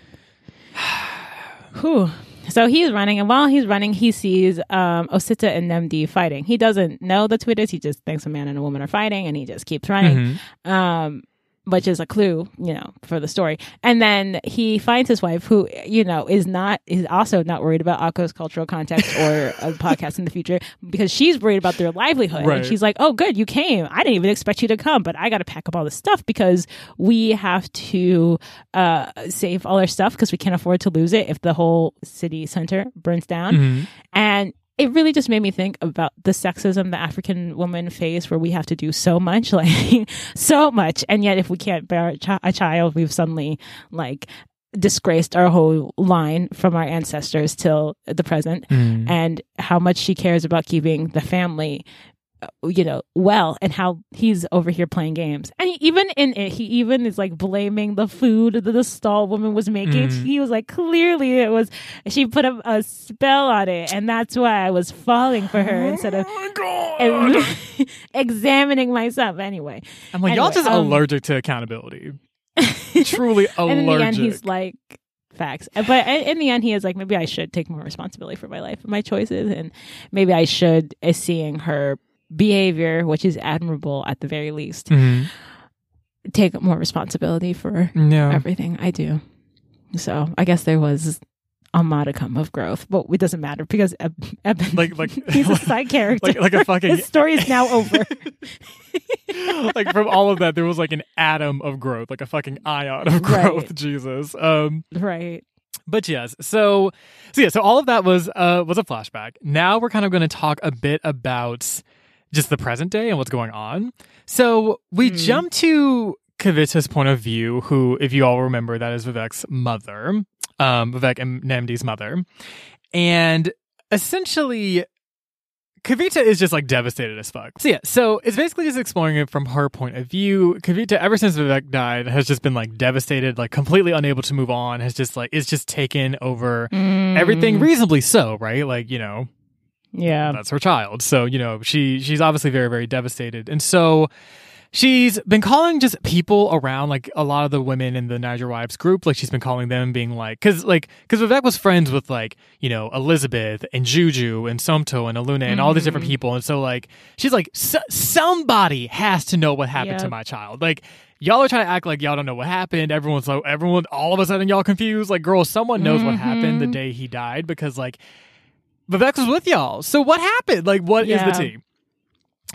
*sighs* Whew. So he's running, and while he's running, he sees um, Osita and Nnemdi fighting. He doesn't know the Twitters. He just thinks a man and a woman are fighting, and he just keeps running. Mm-hmm. Um, which is a clue, you know, for the story. And then he finds his wife, who, you know, is not, is also not worried about Akko's cultural context or a *laughs* podcast in the future because she's worried about their livelihood. Right. And she's like, oh, good, you came. I didn't even expect you to come, but I got to pack up all this stuff because we have to uh, save all our stuff because we can't afford to lose it if the whole city center burns down. Mm-hmm. And it really just made me think about the sexism the African woman face, where we have to do so much, *laughs* like so much, and yet if we can't bear a, ch- a child, we've suddenly like disgraced our whole line from our ancestors till the present, mm. and how much she cares about keeping the family you know well and how he's over here playing games. And he, even in it he even is like blaming the food that the stall woman was making. Mm. he was like clearly it was she put a, a, spell on it and that's why i was falling for her instead of oh *laughs* examining myself. Anyway. I'm like anyway, y'all just um, allergic to accountability. *laughs* Truly allergic and in the end he's like facts. But in the end, he is like, maybe I should take more responsibility for my life and my choices, and maybe I should, is seeing her behavior, which is admirable at the very least, mm-hmm. take more responsibility for yeah. everything I do. So I guess there was a modicum of growth, but it doesn't matter because Eben, like like *laughs* he's a side character. Like, like a fucking his story is now over. *laughs* *laughs* like from all of that, there was like an atom of growth, like a fucking ion of growth. Right. Jesus, um, right. But yes, so so yeah, so all of that was uh was a flashback. Now we're kind of going to talk a bit about just the present day and what's going on. So we mm. jump to Kavita's point of view, who, if you all remember, that is Vivek's mother, um, Vivek and Nnemdi's mother. And essentially, Kavita is just like devastated as fuck. So yeah, so it's basically just exploring it from her point of view. Kavita, ever since Vivek died, has just been like devastated, like completely unable to move on. Has just like it's just taken over mm. everything, reasonably so, right? Like you know, yeah. That's her child. So, you know, she she's obviously very very devastated. And so she's been calling just people around like a lot of the women in the Niger wives group like she's been calling them being like cuz like cuz Vivek was friends with like, you know, Elizabeth and Juju and Somto and Olunne and mm. all these different mm-hmm. people and so like she's like somebody has to know what happened yep. to my child. Like y'all are trying to act like y'all don't know what happened. Everyone's like, everyone, all of a sudden, y'all confused. Like, girl, someone knows mm-hmm. what happened the mm-hmm. day he died because, like, Vivek was with y'all. So what happened? Like, what yeah. is the tea?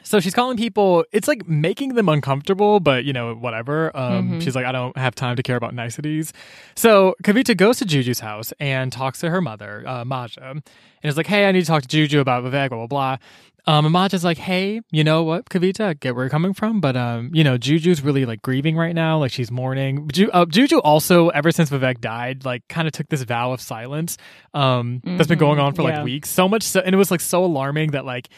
So she's calling people. It's like making them uncomfortable, but you know, whatever. Um, mm-hmm. She's like, I don't have time to care about niceties. So Kavita goes to Juju's house and talks to her mother, uh, Maja, and is like, Hey, I need to talk to Juju about Vivek, blah blah blah. Um, Maja's like, hey, you know what, Kavita, I get where you're coming from, but um, you know, Juju's really like grieving right now, like she's mourning. Ju- uh, Juju also, ever since Vivek died, like kind of took this vow of silence. Um, mm-hmm. that's been going on for yeah. like weeks, so much so, and it was like so alarming that like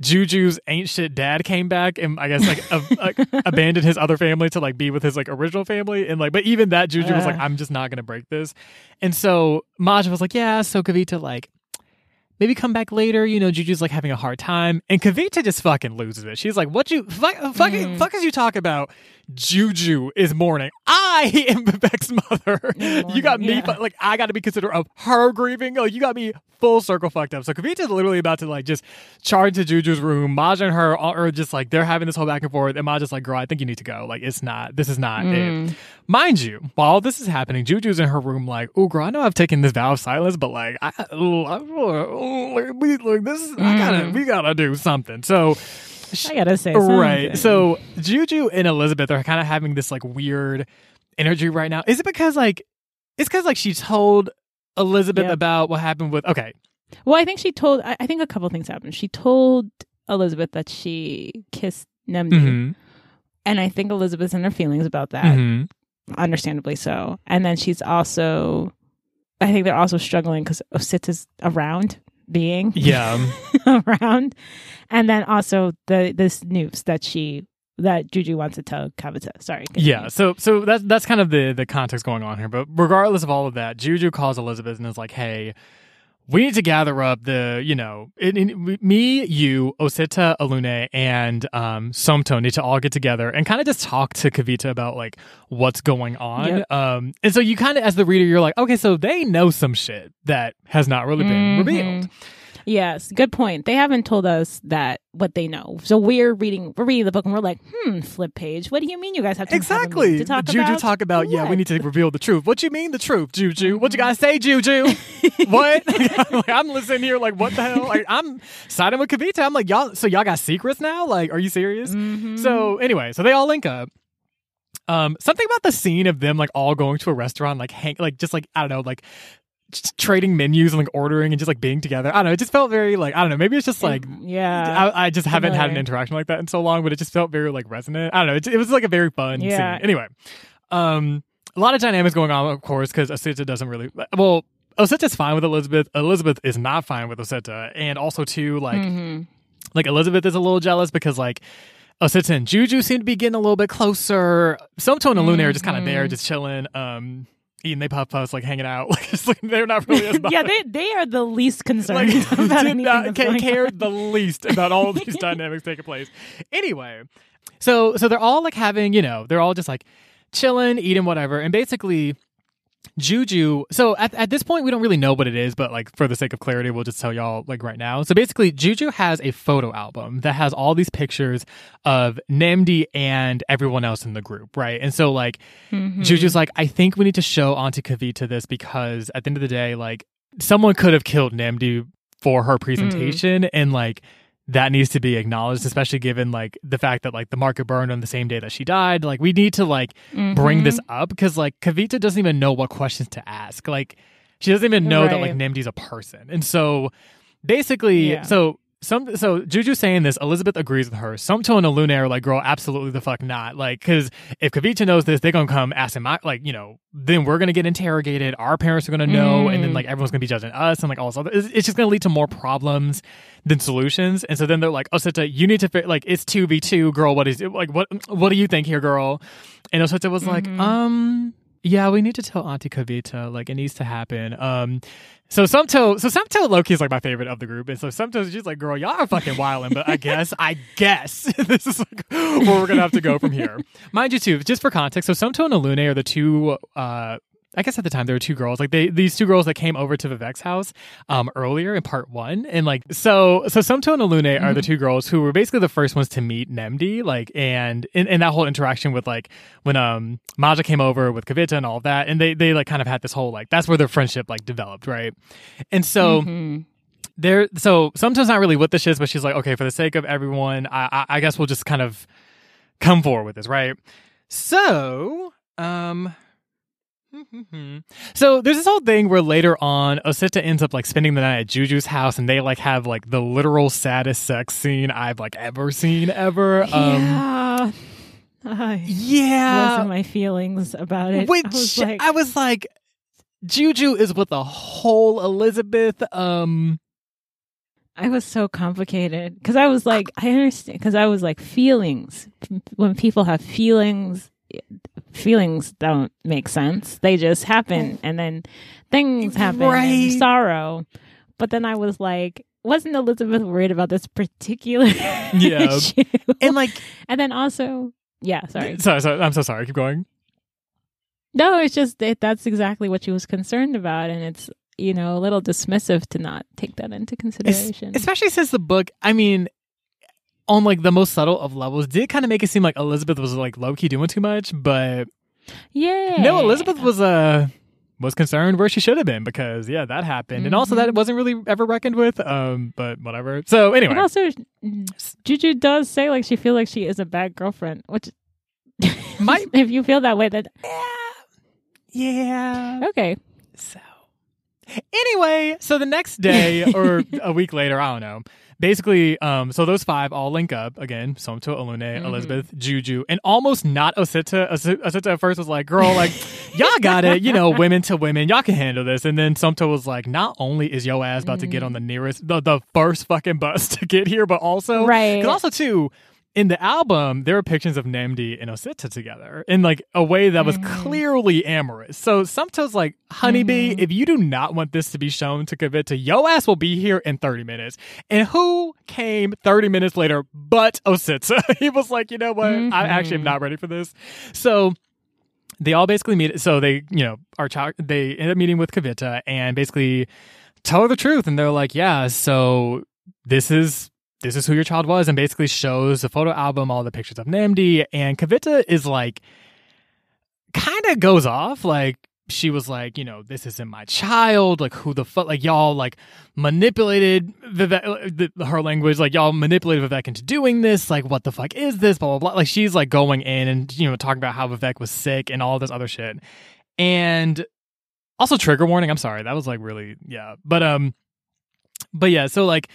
Juju's ancient dad came back and I guess like, a, *laughs* abandoned his other family to like be with his like original family and like but even that Juju uh. was like I'm just not gonna break this and so Maja was like yeah so Kavita like maybe come back later. You know, Juju's like having a hard time, and Kavita just fucking loses it. She's like, "What you fuck, fucking Mm. fuck is you talk about? Juju is mourning. I am *laughs* Vivek's mother. you got me yeah. like I got to be considerate of her grieving. Like you got me full circle fucked up. So Kavita's literally about to like just charge to Juju's room. Maj and her are just like they're having this whole back and forth, and Maj is like, "Girl, I think you need to go. Like it's not. This is not Mm. it." Mind you, while this is happening, Juju's in her room like, "Oh, girl, I know I've taken this vow of silence, but like, I, oh, I, oh, like, we, like this, is, I gotta, Mm. we gotta do something." So. I gotta say, Right. So Juju and Elizabeth are kind of having this like weird energy right now. Is it because like it's because like she told Elizabeth Yep. about what happened with okay. well, I think she told. I, I think a couple things happened. She told Elizabeth that she kissed Nnemdi, Mm-hmm. and I think Elizabeth's in her feelings about that. Mm-hmm. understandably so. And then she's also, I think they're also struggling because Osita's around being Yeah. *laughs* around, and then also the this news that she that Juju wants to tell Kavita. Sorry, continue. Yeah, so so that's that's kind of the the context going on here. But regardless of all of that, Juju calls Elizabeth and is like, "Hey, we need to gather up the you know it, it- me, you, Osita, Olunne, and um, Somto need to all get together and kind of just talk to Kavita about like what's going on. Yep. Um, and so you kind of as the reader, you're like, okay, so they know some shit that has not really been Mhm. revealed. Yes, good point. They haven't told us that what they know. So we're reading we're reading the book and we're like, hmm, flip page. What do you mean you guys have to have Exactly. meeting to talk Juju about? talk about, yeah, we need to reveal the truth. What you mean the truth, Juju? What you gotta say, Juju? *laughs* what? *laughs* like, I'm listening here like, what the hell? Like, I'm siding with Kavita. I'm like, y'all, so y'all got secrets now? Like, are you serious? Mhm. So anyway, so they all link up. Um, something about the scene of them like all going to a restaurant, like hang, like just like I don't know, like trading menus and like ordering and just like being together. I don't know. It just felt very like I don't know. Maybe it's just like yeah, I, I just haven't had an interaction like that in so long, but it just felt very like resonant. I don't know. It, it was like a very fun Yeah. scene. Anyway, um, a lot of dynamics going on, of course, because Osita doesn't really. Well, Osita's fine with Elizabeth. Elizabeth is not fine with Osita, and also too like Mhm. like Elizabeth is a little jealous because like. Osita and Juju seem to be getting a little bit closer. Somto and Luna are just kind of there, Mhm. just chilling, um, eating they puff puffs, like hanging out. *laughs* Like, like they're not really as *laughs* yeah, they they are the least concerned like *laughs* about anything not ca- care on. the least about all these dynamics taking place. Anyway, so so they're all like having you know they're all just like chilling, eating whatever, and basically. Juju. So at, at this point, we don't really know what it is, but like for the sake of clarity, we'll just tell y'all like right now. So basically, Juju has a photo album that has all these pictures of Nnemdi and everyone else in the group, right? And so like Mhm. Juju's like, I think we need to show Auntie Kavita this because at the end of the day, like someone could have killed Nnemdi for her presentation and like that needs to be acknowledged, especially given like the fact that like the market burned on the same day that she died. Like we need to like bring Mhm. this up because like Kavita doesn't even know what questions to ask. Like she doesn't even know that like Right. A person. And so basically Yeah. so some so Juju saying this, Elizabeth agrees with her. Somto and Olunne are like, girl, absolutely the fuck not. Like, because if Kavita knows this, they're gonna come asking my like, you know, then we're gonna get interrogated. Our parents are gonna know, and then Mm. like everyone's gonna be judging us, and like all this other. It's, it's just gonna lead to more problems than solutions. And so then they're like, Osita, you need to fi- like it's two v two, girl. What is it? Like, what what do you think here, girl? And Osita was like, Mhm. um. Yeah, we need to tell Auntie Kavita. Like it needs to happen. Um, so Somto, so Somto Loki is like my favorite of the group, and so Somto's just like, girl, y'all are fucking wilding. But I guess, I guess *laughs* this is like where we're gonna have to go from here. Mind you, too, just for context, so Somto and Olunne are the two. uh I guess at the time there were two girls, like they these two girls that came over to Vivek's house um earlier in part one, and like so so Somto and Olunne are the two girls who were basically the first ones to meet Nnemdi, like and in, in that whole interaction with like when um Maja came over with Kavita and all of that, and they they like kind of had this whole like that's where their friendship like developed, right? And so Mhm. there so sometimes not really what this is but she's like, okay, for the sake of everyone, I, I I guess we'll just kind of come forward with this, right? So, um so there's this whole thing where later on Osita ends up like spending the night at Juju's house and they like have like the literal saddest sex scene I've like ever seen ever. Um yeah. I yeah. my feelings about it. Which I was like, I was like Juju is with a whole Elizabeth um I was so complicated because I was like, I understand because I was like feelings. When people have feelings, feelings don't make sense. They just happen, and then things happen. and Right. sorrow, But then I was like, wasn't Elizabeth worried about this particular *laughs* Yeah. issue? And like, and then also, yeah, sorry. sorry, sorry, I'm so sorry. Keep going. No, it's just that that's exactly what she was concerned about, and it's you know a little dismissive to not take that into consideration. especially since the book, I mean, on like the most subtle of levels, did kind of make it seem like Elizabeth was like low key doing too much, but yeah, no, Elizabeth was uh was concerned where she should have been because yeah, that happened, and also that wasn't really ever reckoned with. Um, but whatever. So anyway, And also, Juju does say like she feels like she is a bad girlfriend, which *laughs* might if you feel that way, then yeah. okay. So anyway, so the next day or *laughs* a week later, I don't know. Basically, um, so those five all link up again. Somto, Olunne, Mhm. Elizabeth, Juju, and almost not Osita. Osita at first was like, "Girl, like y'all got it, you know, *laughs* women to women, y'all can handle this." And then Somto was like, "Not only is yo ass about to get on the nearest, the, the first fucking bus *laughs* to get here, but also Right. because also too." In the album, there were pictures of Nnemdi and Osita together in like a way that was Mhm. clearly amorous. So Somto's like, honeybee, Mhm. if you do not want this to be shown to Kavita, yo ass will be here in 30 minutes. And who came 30 minutes later but Osita? *laughs* he was like, you know what? I actually am Mhm. not ready for this. So they all basically meet. So they, you know, are child, they end up meeting with Kavita and basically tell her the truth. And they're like, yeah, so this is this is who your child was, and basically shows the photo album, all the pictures of Nnemdi. And Kavita is like, kind of goes off like. She was like, you know, this isn't my child. Like, who the fuck? Like, y'all like manipulated Vivek, the, her language. Like, y'all manipulated Vivek into doing this. Like, what the fuck is this? Blah blah blah. Like, she's like going in and you know talking about how Vivek was sick and all this other shit. And also trigger warning. I'm sorry, that was like really yeah. But um, but yeah. So like.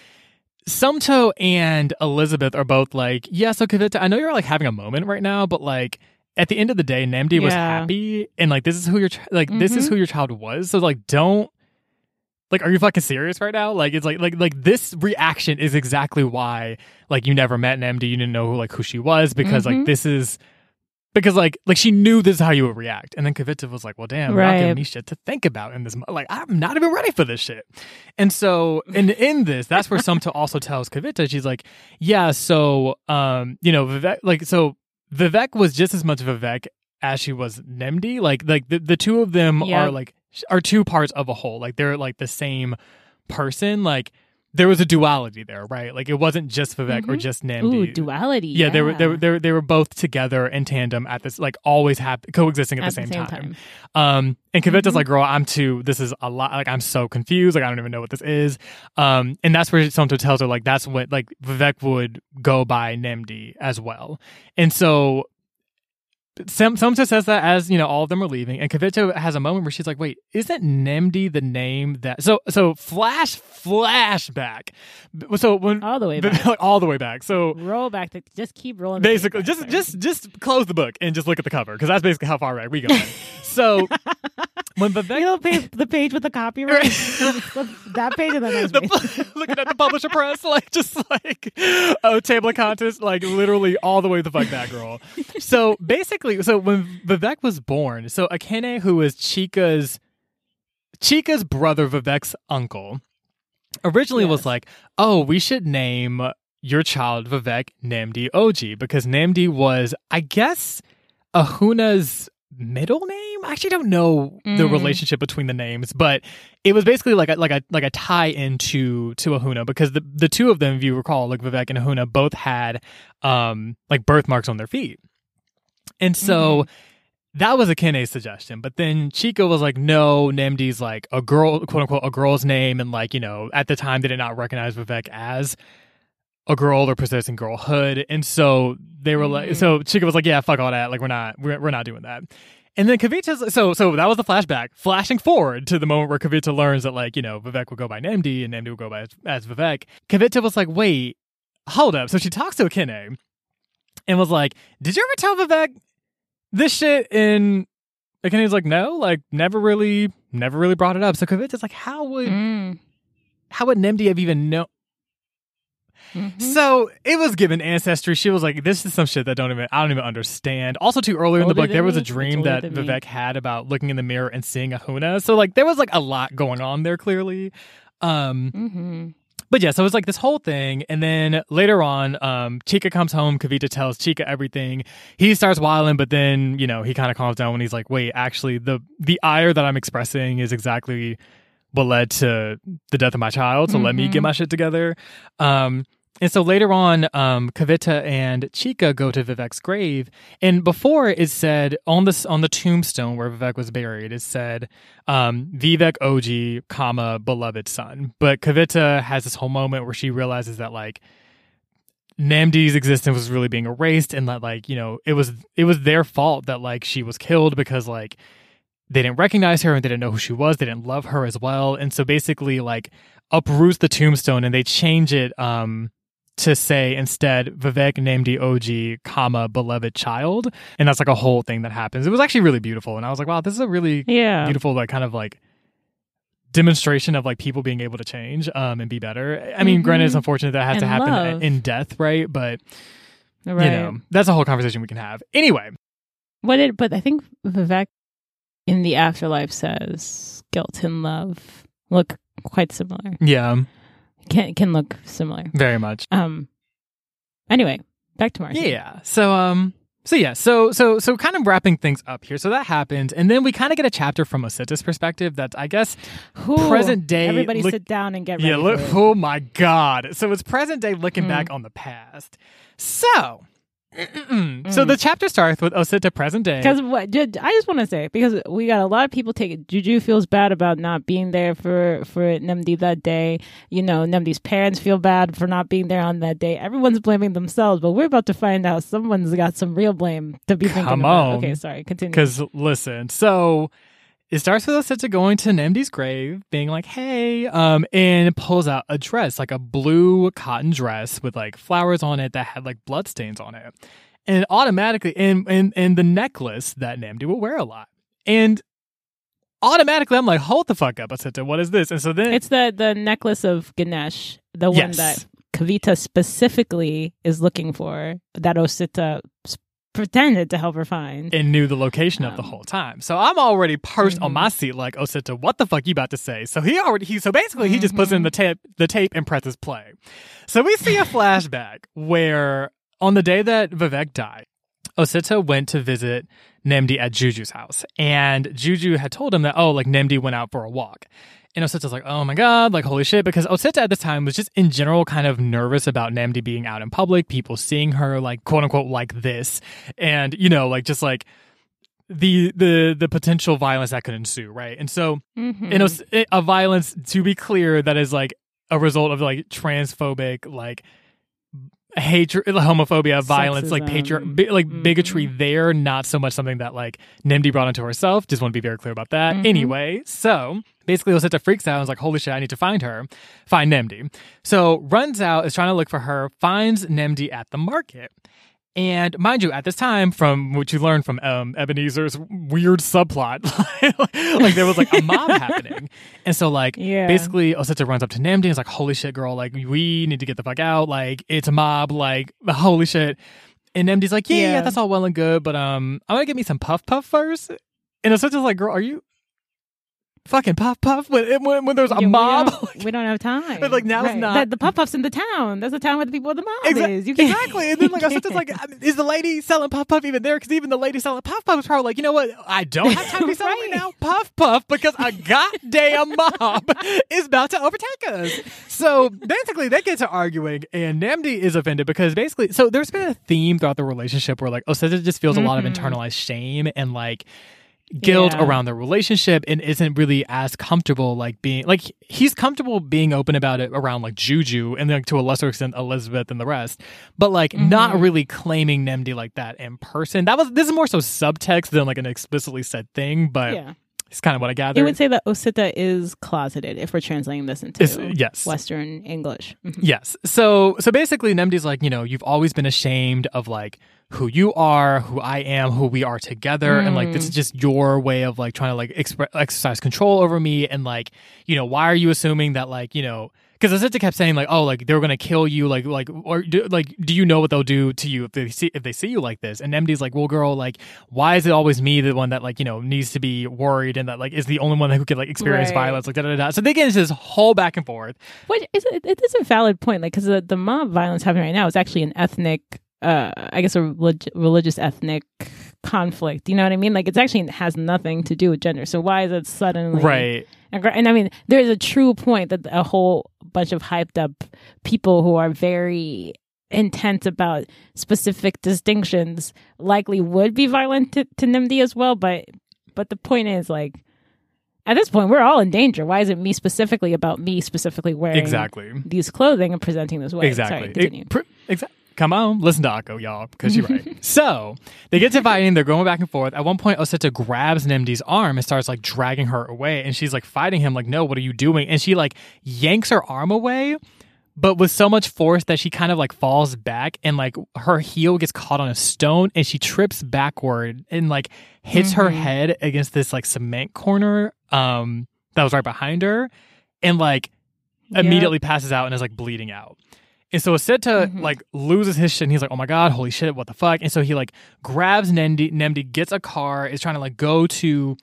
Somto and Elizabeth are both like, yeah, so Kavita, I know you're like having a moment right now, but like at the end of the day, Nnemdi was happy and like this is who your like this is Mhm. who your child was. So like don't like are you fucking serious right now? Like it's like like like this reaction is exactly why like you never met Nnemdi, you didn't know who like who she was because like Mhm. this is because like like she knew this is how you would react, and then Kavita was like, "Well, damn, you're not Right. giving me shit to think about in this. Like, I'm not even ready for this shit." And so, and in this, that's where Somto also tells Kavita, she's like, "Yeah, so um, you know, Vivek, like, so Vivek was just as much of a Vivek as she was Nnemdi. Like, like the the two of them Yep. are like are two parts of a whole. Like, they're like the same person. Like." There was a duality there, right? Like it wasn't just Vivek or Mhm. just Nnemdi. Ooh, duality. Yeah, they were they were they were, they were both together in tandem at this like always hap- coexisting at, the, same time. Um, and Kavita's Mhm. like, "Girl, I'm too. This is a lot. Like I'm so confused. Like I don't even know what this is." Um, and that's where Somto tells her like that's what like Vivek would go by Nnemdi as well. And so. Some Somto says that as you know, all of them are leaving, and Kavita has a moment where she's like, "Wait, isn't Nnemdi the name that?" So, so flash, flashback. So when All the way back. like, *laughs* all the way back. So Roll back. Just keep rolling. basically just just just close the book and just look at the cover because that's basically how far back we go *laughs* so when. Vivek You know, page, the page with the copyright. that page and *laughs* the next the, looking at the publisher press like just like oh table of contents like literally all the way to the fuck back girl so basically so when Vivek was born so Ekene who is Chika's Chika's brother Vivek's uncle originally was like oh we should name your child Vivek Nnemdi Oji because Nnemdi was I guess Ahunna's middle name. I actually don't know the Mm. relationship between the names, but it was basically like a like a like a tie into to Ahunna because the the two of them, if you recall, like Vivek and Ahunna, both had um like birthmarks on their feet, and so. That was Ekene suggestion, but then Chika was like, "No, Nnemdi's like a girl, quote unquote, a girl's name," and like you know, at the time they did not recognize Vivek as a girl or possessing girlhood, and so they were like, Mhm. so Chika was like, "Yeah, fuck all that. Like, we're not, we're, we're not doing that." And then Kavita's so so that was the flashback, flashing forward to the moment where Kavita learns that like you know Vivek will go by Nnemdi and Nnemdi will go by as, as Vivek. Kavita was like, "Wait, hold up." So she talks to Ekene and was like, "Did you ever tell Vivek this shit?" And Ekene's like, "No, like never really, never really brought it up." So Kavita's like, "How would Mm. how would Nnemdi have even known?" Mhm. So it was given ancestry. She was like, "This is some shit that don't even I don't even understand." Also, too earlier in the book, there was a dream that. Vivek had about looking in the mirror and seeing Ahunna. So like, there was like a lot going on there clearly. Um, hmm but yeah, so it was like this whole thing, and then later on, um, Chika comes home. Kavita tells Chika everything. He starts wilding, but then you know he kind of calms down when he's like, "Wait, actually, the the ire that I'm expressing is exactly what led to the death of my child. So let me get my shit together." Um, and so later on, um, Kavita and Chika go to Vivek's grave, and before it said on this on the tombstone where Vivek was buried, it said um, Vivek Oji, comma beloved son. But Kavita has this whole moment where she realizes that like Nnemdi's existence was really being erased, and that like you know it was it was their fault that like she was killed because like they didn't recognize her and they didn't know who she was. They didn't love her as well, and so basically like uproots the tombstone and they change it um to say instead Vivek Nnemdi Oji, comma beloved child, and that's like a whole thing that happens. It was actually really beautiful, and I was like, wow, this is a really Yeah. beautiful like kind of like demonstration of like people being able to change um and be better. I mean, granted, it's Mhm. unfortunate that has to happen love. in death, right? But Right. you know, that's a whole conversation we can have. Anyway, What did? But I think Vivek in the afterlife says guilt and love look quite similar. yeah, Can can look similar. very much. Um. Anyway, back to Marcy. Yeah. So um so yeah, so so so kind of wrapping things up here. So that happened, and then we kind of get a chapter from Osita's perspective that I guess Whew. present day Everybody look- sit down and get ready. Yeah, look oh my god. So it's present day looking Mm. back on the past. So mm-mm-mm. so Mm. the chapter starts with Osita present day. Because what I just want to say because we got a lot of people take it. Juju feels bad about not being there for for Nnemdi that day. You know, Nnemdi's parents feel bad for not being there on that day. Everyone's blaming themselves, but we're about to find out someone's got some real blame to be thinking Come about. on. Okay, sorry, continue. Because listen, so it starts with Osita going to Nnemdi's grave, being like, "Hey," um, and pulls out a dress, like a blue cotton dress with like flowers on it that had like bloodstains on it, and automatically, and and and the necklace that Nnemdi will wear a lot, and automatically, I'm like, "Hold the fuck up, Osita, what is this?" And so then it's the the necklace of Ganesh, the one Yes. that Kavita specifically is looking for, that Osita pretended to help her find. and knew the location of the Um, whole time. So I'm already perched on Mhm. my seat like, Osita, what the fuck you about to say? So he already he so basically he just puts in the tape the tape and presses play. So we see a flashback where on the day that Vivek died, Osita went to visit Nnemdi at Juju's house. And Juju had told him that, oh, like Nnemdi went out for a walk. And Osita's like, oh my God, like holy shit. Because Osita at the time was just in general kind of nervous about Nnemdi being out in public, people seeing her like quote unquote like this. And, you know, like just like the the the potential violence that could ensue, right? And so Mhm. you know a violence to be clear that is like a result of like transphobic like hatred homophobia violence like patri- bi- like bigotry Mhm. there not so much something that like nnemdi brought into herself. Just want to be very clear about that. Mhm. anyway so basically osita freaks out and is like holy shit i need to find her find nnemdi so runs out is trying to look for her finds nnemdi at the market and mind you, at this time, from what you learned from um, Ebenezer's weird subplot, *laughs* like there was like a mob *laughs* happening, and so like Yeah. basically Osita runs up to Nnemdi and is like, "Holy shit, girl! Like we need to get the fuck out! Like it's a mob! Like *laughs* holy shit!" And Nnemdi's like, "Yeah, yeah, Yeah. that's all well and good, but um, I'm going to get me some puff puff first. And Osita's like, "Girl, are you fucking puff puff when when, when there's a Yeah, we mob?" don't- We don't, have time. *laughs* But, like, now it's not- The, the puff puffs in the town. That's the town where the people of the mob is. You can't- exactly. And then like I was just like, I *laughs* mean, is the lady selling puff puff even there? Because even the lady selling puff puff is probably like, you know what? I don't have time to be *laughs* selling right Right. now puff puff because a goddamn mob is about to overtake us. So basically, they get to arguing, and Nnemdi is offended because basically, so there's been a theme throughout the relationship where like Osita just feels a lot of Mhm. internalized shame and like guilt Yeah. around the relationship and isn't really as comfortable like being like he's comfortable being open about it around like Juju and like to a lesser extent Elizabeth and the rest but like not Mhm. really claiming Nnemdi like that in person that was this is more so subtext than like an explicitly said thing but yeah. it's kind of what I gathered You would say that Osita is closeted if we're translating this into It's- yes Western English. Mhm. Yes. So so basically Nnemdi's like, you know, you've always been ashamed of like who you are, who I am, who we are together and like this Mm. is just your way of like trying to like expre- exercise control over me and like, you know, why are you assuming that like, you know, because sister kept saying like, "Oh, like they're gonna kill you, like, like, or do, like, do you know what they'll do to you if they see if they see you like this?" And Nnemdi's like, "Well, girl, like, why is it always me, the one that like you know needs to be worried and that like is the only one who could like experience Right. violence?" Like, da da da. So they get into this whole back and forth. Which is it, it is a valid point, like because the, the mob violence happening right now is actually an ethnic, uh, I guess a relig- religious ethnic conflict. You know what I mean? Like it's actually has nothing to do with gender. So why is it suddenly Right. And I mean, there's a true point that a whole bunch of hyped up people who are very intense about specific distinctions likely would be violent to, to Nnemdi as well. But but the point is like. At this point, we're all in danger. Why is it me specifically about me specifically wearing Exactly. these clothing and presenting this way. Exactly. Sorry. It- exa- Come on, listen to Akko, y'all, because you're right. *laughs* so they get to fighting. They're going back and forth. At one point, Osita grabs Nnemdi's arm and starts like dragging her away, and she's like fighting him, like, "No, what are you doing?" And she like yanks her arm away, but with so much force that she kind of like falls back, and like her heel gets caught on a stone, and she trips backward and like hits her Mhm. head against this like cement corner um that was right behind her, and like Yep. immediately passes out and is like bleeding out. And so Osita Mhm. like loses his shit and he's like, oh my God, holy shit, what the fuck? And so he like grabs Nnemdi, Nnemdi gets a car, is trying to like go to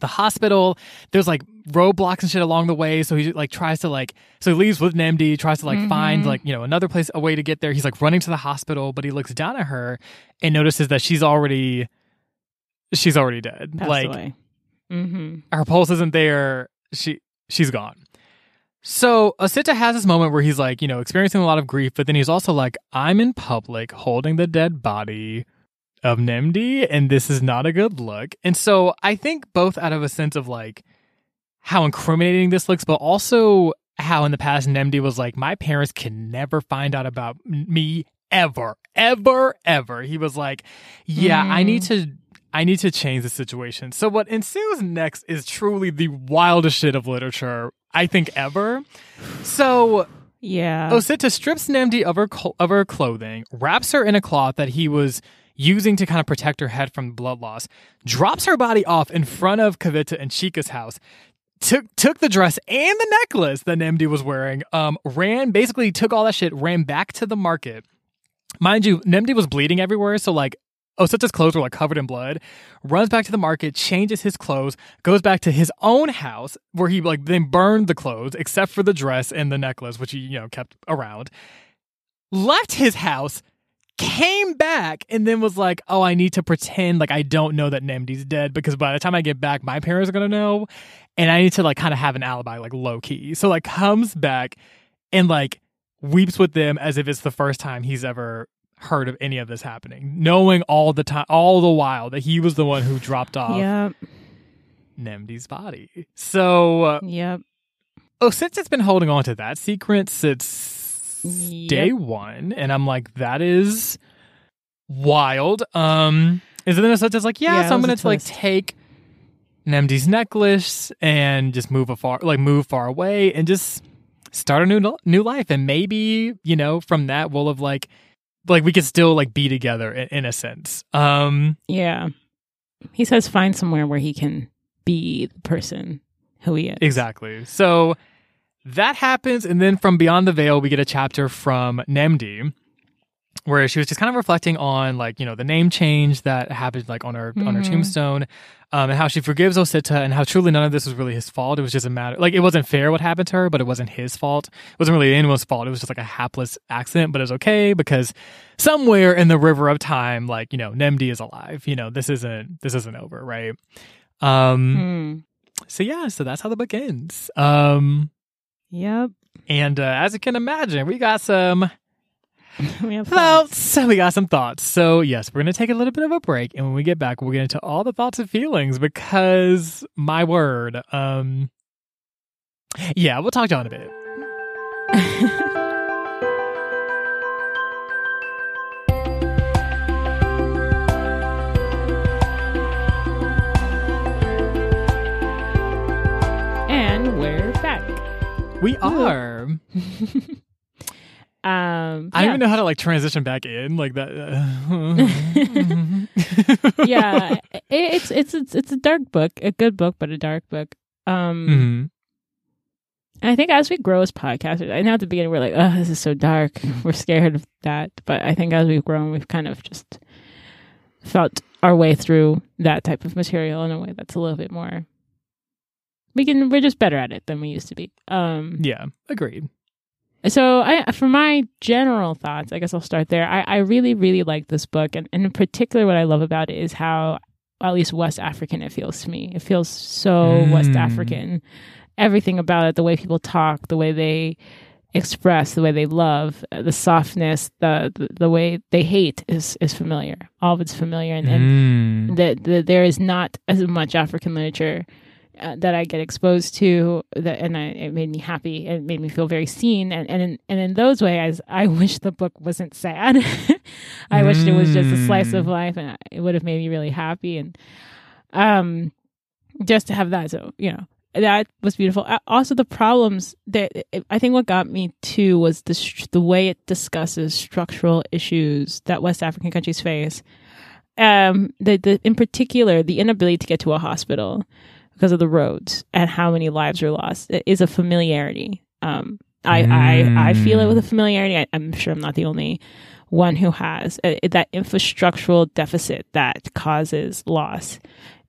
the hospital. There's like roadblocks and shit along the way. So he like tries to like, so he leaves with Nnemdi, tries to like find Mhm. like, you know, another place, a way to get there. He's like running to the hospital, but he looks down at her and notices that she's already, she's already dead. Passed like. Mm-hmm. her pulse isn't there. She she's gone. So Osita has this moment where he's like, you know, experiencing a lot of grief, but then he's also like, I'm in public holding the dead body of Nnemdi, and this is not a good look. And so I think both out of a sense of like how incriminating this looks, but also how in the past Nnemdi was like, my parents can never find out about me ever, ever, ever. He was like, yeah, I Mm. need to I need to change the situation. So what ensues next is truly the wildest shit of literature I think ever. So Yeah. Osita strips Nnemdi of her cl- of her clothing, wraps her in a cloth that he was using to kind of protect her head from blood loss, drops her body off in front of Kavita and Chika's house. Took took the dress and the necklace that Nnemdi was wearing. Um, ran basically took all that shit, ran back to the market. Mind you, Nnemdi was bleeding everywhere, so like Oh, Osita's clothes were like covered in blood. Runs back to the market, changes his clothes, goes back to his own house where he like then burned the clothes except for the dress and the necklace, which he you know kept around. Left his house, came back, and then was like, "Oh, I need to pretend like I don't know that Nnemdi's dead because by the time I get back, my parents are gonna know, and I need to like kind of have an alibi, like low key." So like comes back and like weeps with them as if it's the first time he's ever heard of any of this happening, knowing all the time, all the while that he was the one who dropped off Yep. Nnemdi's body. So, uh, Yep. oh, since it's been holding on to that secret since Yep. day one, and I'm like, that is wild. Um, is it then such as like, yeah, Yeah, so I'm gonna like take Nnemdi's necklace and just move a far, like move far away and just start a new new life, and maybe you know from that we'll have like. Like we could still like be together in, in a sense. Um, Yeah. He says find somewhere where he can be the person who he is. Exactly. So that happens, and then from Beyond the Veil, we get a chapter from Nnemdi, where she was just kind of reflecting on like you know the name change that happened like on her on her Mhm. tombstone, um, and how she forgives Osita, and how truly none of this was really his fault. It was just a matter like it wasn't fair what happened to her, but it wasn't his fault. It wasn't really anyone's fault. It was just like a hapless accident, but it was okay because somewhere in the river of time, like you know, Nnemdi is alive. You know, this isn't this isn't over, right? Um. Mm. So yeah, so that's how the book ends. Um, Yep. and uh, as you can imagine, we got some *laughs* we have thoughts. thoughts. We got some thoughts. So yes, we're gonna take a little bit of a break, and when we get back, we'll get into all the thoughts and feelings because my word, um, yeah, we'll talk to you in a bit. *laughs* and we're back. We are. *laughs* Um I don't even know how to like transition back in like that. uh, *laughs* yeah, it, it's it's it's it's a dark book, a good book, but a dark book. Um, Mhm. I think as we grow as podcasters, I know at the beginning we're like, oh, this is so dark. We're scared of that. But I think as we've grown, we've kind of just felt our way through that type of material in a way that's a little bit more. We can. We're just better at it than we used to be. Um, Yeah, agreed. So I, for my general thoughts, I guess I'll start there. I, I really, really like this book, and, and in particular, what I love about it is how, at least West African, it feels to me. It feels so West Mm. African. Everything about it, the way people talk, the way they express, the way they love, uh, the softness, the, the the way they hate is is familiar. All of it's familiar, and, and Mm. that the, there is not as much African literature uh, that I get exposed to that, and I, it made me happy. It made me feel very seen, and and in, and in those ways, I *laughs* wish the book wasn't sad. *laughs* I wished it was just a slice of Mm. life, and it would have made me really happy. And um, just to have that, so you know. That was beautiful. Uh, Also, the problems that I think what got me too was the the way it discusses structural issues that West African countries face um the, the in particular the inability to get to a hospital because of the roads and how many lives are lost. It is a familiarity. Um i i i feel it with a familiarity. I, i'm sure i'm not the only one who has. Uh, that infrastructural deficit that causes loss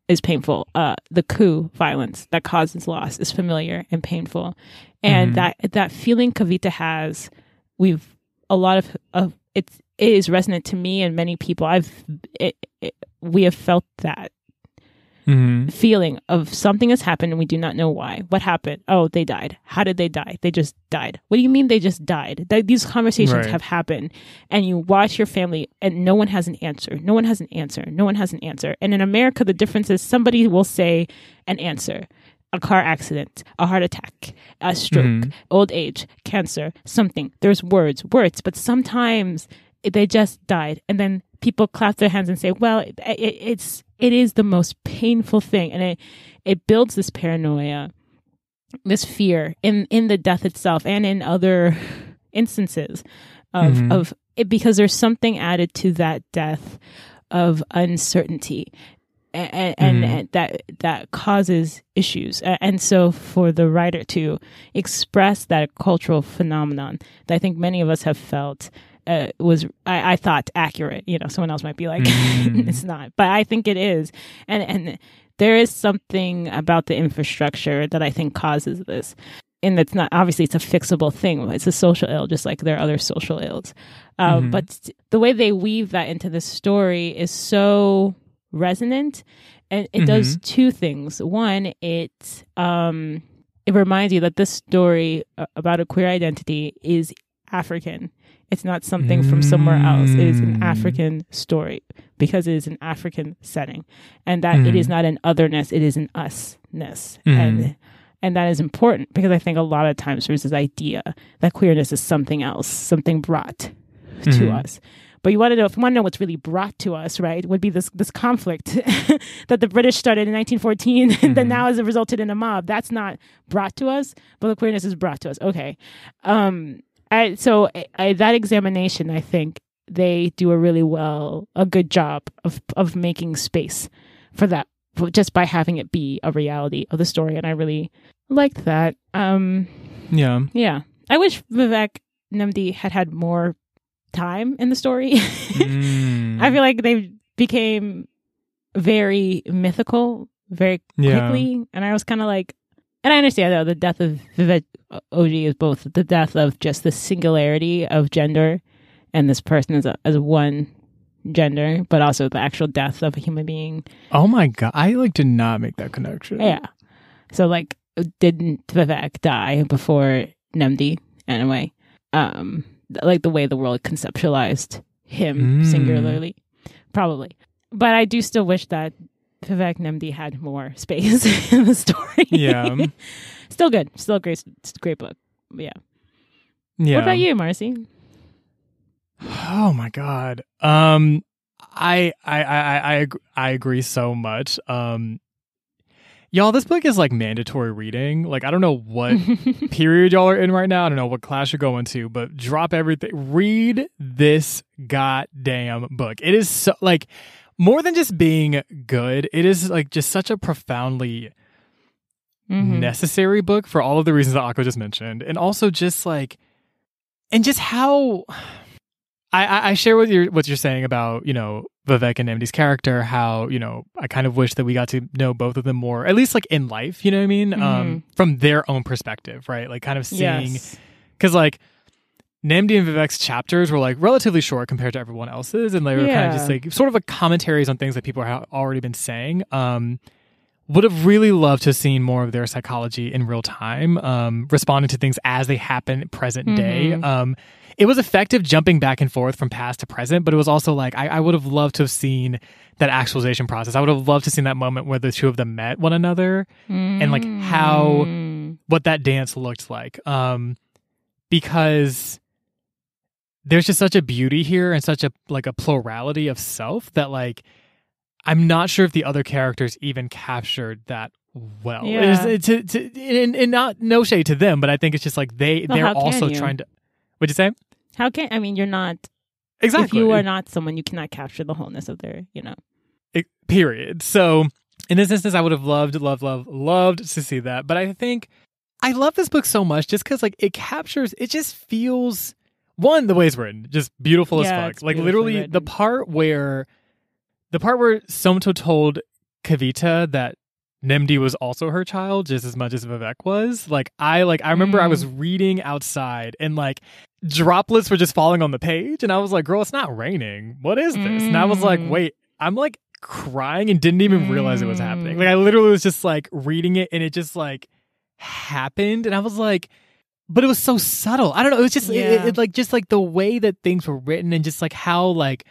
is painful. Uh the coup violence that causes loss is familiar and painful. And Mhm. that that feeling kavita has we've a lot of of it's it is resonant to me and many people. I've it, it, we have felt that Mhm. feeling of something has happened and we do not know why. What happened? Oh they died. How did they die? They just died. What do you mean they just died? Th- these conversations Right. have happened and you watch your family and no one has an answer. No one has an answer. No one has an answer. And in america the difference is somebody will say an answer. A car accident a heart attack a stroke Mhm. old age, cancer, something. There's words, words, but sometimes they just died, and then people clap their hands and say, "Well, it, it, it's it is the most painful thing," and it it builds this paranoia, this fear in in the death itself, and in other *laughs* instances of Mhm. of it because there's something added to that death of uncertainty and, and, Mhm. and that that causes issues and so for the writer to express that cultural phenomenon that i think many of us have felt uh, was I, I thought accurate you know someone else might be like Mhm. *laughs* it's not but i think it is. And and there is something about the infrastructure that i think causes this. And it's not obviously it's a fixable thing. It's a social ill just like there are other social ills. Um, Mhm. but the way they weave that into the story is so resonant. And it does two things. One it um it reminds you that this story uh, about a queer identity is african it's not something from somewhere else it is an Mm. african story because it is an african setting and that it is Mhm. not an otherness it is an usness Mhm. and and that is important because i think a lot of times there's this idea that queerness is something else something brought to Mhm. us but you want to know if you want to know what's really brought to us, right? Would be this this conflict *laughs* that the British started in 1914 and *laughs* that Mhm. now has resulted in a mob. That's not brought to us, but the queerness is brought to us. Okay, um, I, so I, that examination, I think they do a really well, a good job of of making space for that, just by having it be a reality of the story, and I really liked that. Um, Yeah. yeah, I wish Vivek Nnemdi had had more time in the story. *laughs* Mm. I feel like they became very mythical very Yeah. quickly, and I was kind of like, and I understand though the death of Vivek Oji is both the death of just the singularity of gender, and this person as a, as one gender, but also the actual death of a human being. Oh my god, I like did not make that connection. Yeah. So like, didn't Vivek die before Nnemdi anyway? Um, like the way the world conceptualized him Mm. singularly, probably. But I do still wish that Vivek Nnemdi had more space *laughs* in the story. Yeah. *laughs* still good. Still a great, great book. Yeah. Yeah. What about you, Marcy? Oh my god. Um I I I I I agree so much. Um Y'all, this book is like mandatory reading. Like I don't know what *laughs* period y'all are in right now. I don't know what class you're going to, but drop everything. Read this goddamn book. It is so like more than just being good. It is like just such a profoundly Mhm. necessary book for all of the reasons that Akko just mentioned, and also just like, and just how I, I, share what you're what you're saying about you know Vivek and Nnemdi's character. How you know I kind of wish that we got to know both of them more, at least like in life. You know what I mean? Um, from their own perspective, right? Like kind of seeing Yes. because like Nnemdi and Vivek's chapters were like relatively short compared to everyone else's, and they were kind of just like sort of a commentaries on things that people have already been saying. Um, would have really loved to have seen more of their psychology in real time, um, responding to things as they happen present day. Mhm. Um, it was effective jumping back and forth from past to present, but it was also like I, I would have loved to have seen that actualization process. I would have loved to have seen that moment where the two of them met one another and, like, how- Mm. what that dance looked like. Um, because there's just such a beauty here and such a like a plurality of self that like I'm not sure if the other characters even captured that well. Yeah. It's- to, to, and, and not no shade to them, but I think it's just like they Well, they're also trying to. What'd you say? How can I mean? You're not. Exactly. If you are not someone, you cannot capture the wholeness of their. You know. It- period. So in this instance, I would have loved, loved, loved, loved to see that. But I think I love this book so much just because like it captures. It just feels one the way it's written, just beautiful as Yeah, fuck. Like literally the part where the part where Somto told Kavita that. Nnemdi was also her child just as much as Vivek was. Like I like I remember I Mm. was reading outside and like droplets were just falling on the page and I was like, "Girl, it's not raining. What is this?" And I was like, Mm. "Wait, I'm like crying and didn't even realize it was happening. Mm. Like I literally was just like reading it and it just like happened and I was like but it was so subtle. I don't know. It was just it- it, it, like just like the way that things were written and just like how like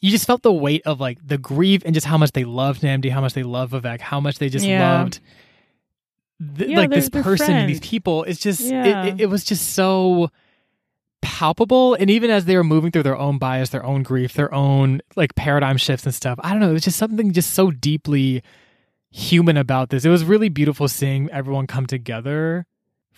you just felt the weight of like the grief and just how much they loved Nnemdi, how much they loved Vivek, how much they just Yeah. loved th- Yeah, like this person and these people. It's just it- it, it was just so palpable and even as they were moving through their own bias their own grief their own like paradigm shifts and stuff i don't know it was just something just so deeply human about this it was really beautiful seeing everyone come together